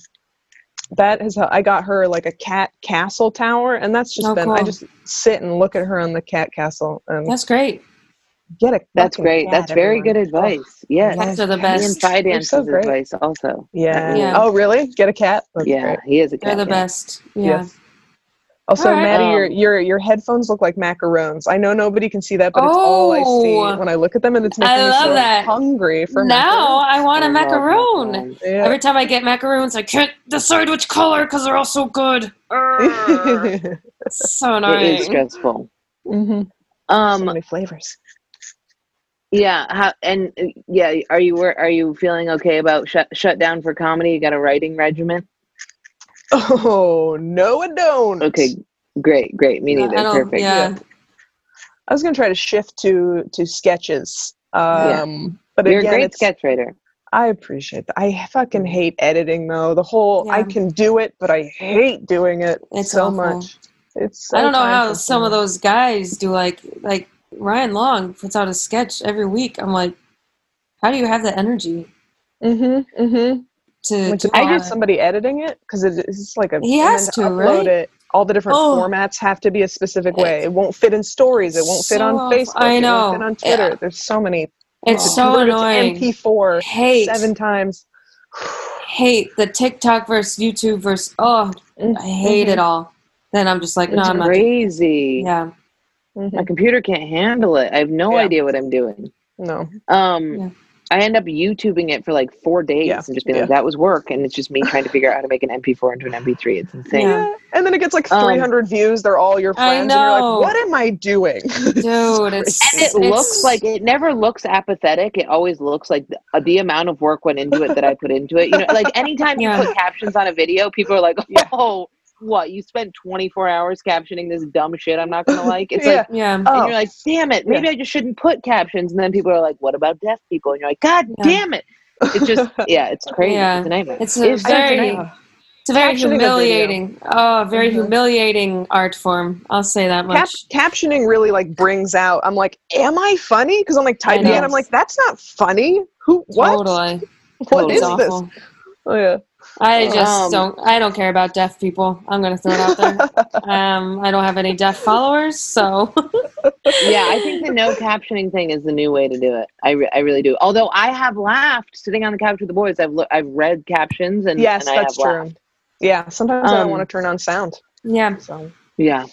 that is how I got her like a cat castle tower, and that's just Oh, been I just sit and look at her on the cat castle and That's great. Get a. That's great. cat, That's very everyone. good advice. Yes. Cats are the Ian best. Finance's so great. advice also. Yeah. Yeah. Oh, really? Get a cat. That's yeah, great. he is a cat They're the yeah. best. Yeah. Yes. Also, All right. Maddie, your Um, your your headphones look like macarons. I know nobody can see that, but it's all I see Oh. when I look at them, and it's I making me love so that. hungry for now I want a I love macaroon. Yeah. Every time I get macaroons, I can't decide which color because they're all so good. Urgh. So It annoying. is stressful. hmm so Um, many flavors. Yeah. How, and uh, yeah, are you wor- are you feeling okay about shut shut down for comedy? You got a writing regimen? Oh no, I don't. Okay, great, great. Me neither. Perfect. Yeah. I was gonna try to shift to to sketches. Um, but You're again, a great sketch writer. I appreciate that. I fucking hate editing though. The whole I can do it, but I hate doing it It's so awful. much. It's so I don't know how some of those guys do like like Ryan Long puts out a sketch every week. I'm like, how do you have the energy Mm-hmm. Mm-hmm. to Like, do I get somebody editing it because it's like a He has then to, upload right? it. All the different Oh. formats have to be a specific way. It won't fit in stories. It won't fit on. Facebook. I It know. won't fit on Twitter. Yeah. There's so many. It's to so it to annoying. MP4 Hate seven times. hate the TikTok versus YouTube versus oh I hate it all. Then I'm just like, no, It's I'm not. crazy. Yeah, Mhm. My computer can't handle it. I have no Yeah. idea what I'm doing. No. Um, Yeah. I end up YouTubing it for like four days Yeah. and just being Yeah. like, that was work. And it's just me trying to figure out how to make an MP4 into an MP3. It's insane. Yeah. And then it gets like Um, 300 views. They're all your I friends. And you're know. like, what am I doing? dude, it's And it it's, looks like it never looks apathetic. It always looks like the, uh, the amount of work went into it that I put into it. You know, like anytime Yeah. you put captions on a video, people are like, Yeah. oh, what? You spent 24 hours captioning this dumb shit I'm not going to like? It's Yeah. like, yeah. and Oh. you're like, damn it, maybe I just shouldn't put captions. And then people are like, what about deaf people? And you're like, God Yeah. damn it. It's just, yeah, it's crazy. Yeah. It's a nightmare. It's a It's such a very it's a very Captioning a humiliating. Oh, very Mhm. humiliating art form. I'll say that Cap- much. captioning really like brings out. I'm like, am I funny? Because I'm like typing and. I'm like, that's not funny. Who? What? Totally. What It's is this? Oh yeah. I just Um, don't. I don't care about deaf people. I'm gonna throw it out there. um, I don't have any deaf followers, so yeah, I think the no captioning thing is the new way to do it. I, re- I really do. Although I have laughed sitting on the couch with the boys. I've lo- I've read captions and yes, and I that's have true. laughed. Yeah. Sometimes I Um, don't want to turn on sound. yeah. So Yeah,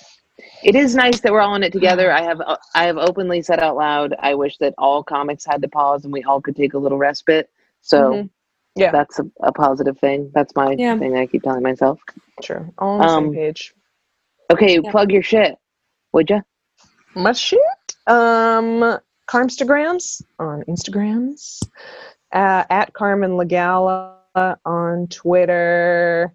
it is nice that we're all in it together. I have uh, I have openly said out loud. I wish that all comics had to pause and we all could take a little respite. So Mhm. Yeah. that's a, a positive thing. That's my Yeah. thing that I keep telling myself. true. All on the Um, same page. Okay, Yeah. plug your shit, would you? My shit. Um, Carmstagrams on Instagrams. Uh, at Carmen Lagala on Twitter.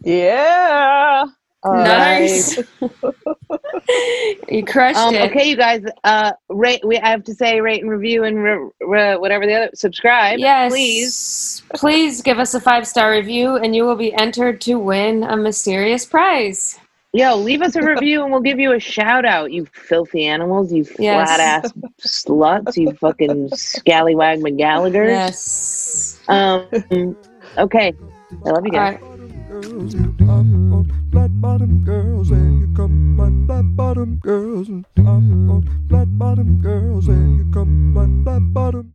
Yeah. Uh, Nice. you crushed Um, it. okay, you guys. Uh, rate. We I have to say rate and review and re- re- whatever the other. Subscribe, Yes. please. Please give us a five star review, and you will be entered to win a mysterious prize. Yo, leave us a review and we'll give you a shout out. You filthy animals, you Yes. flat ass sluts, you fucking scallywag McGallagher. Yes. Um. Okay. I love you All flat bottom girls, and you come my flat bottom girls, and I'm on flat bottom girls, and you come my flat bottom.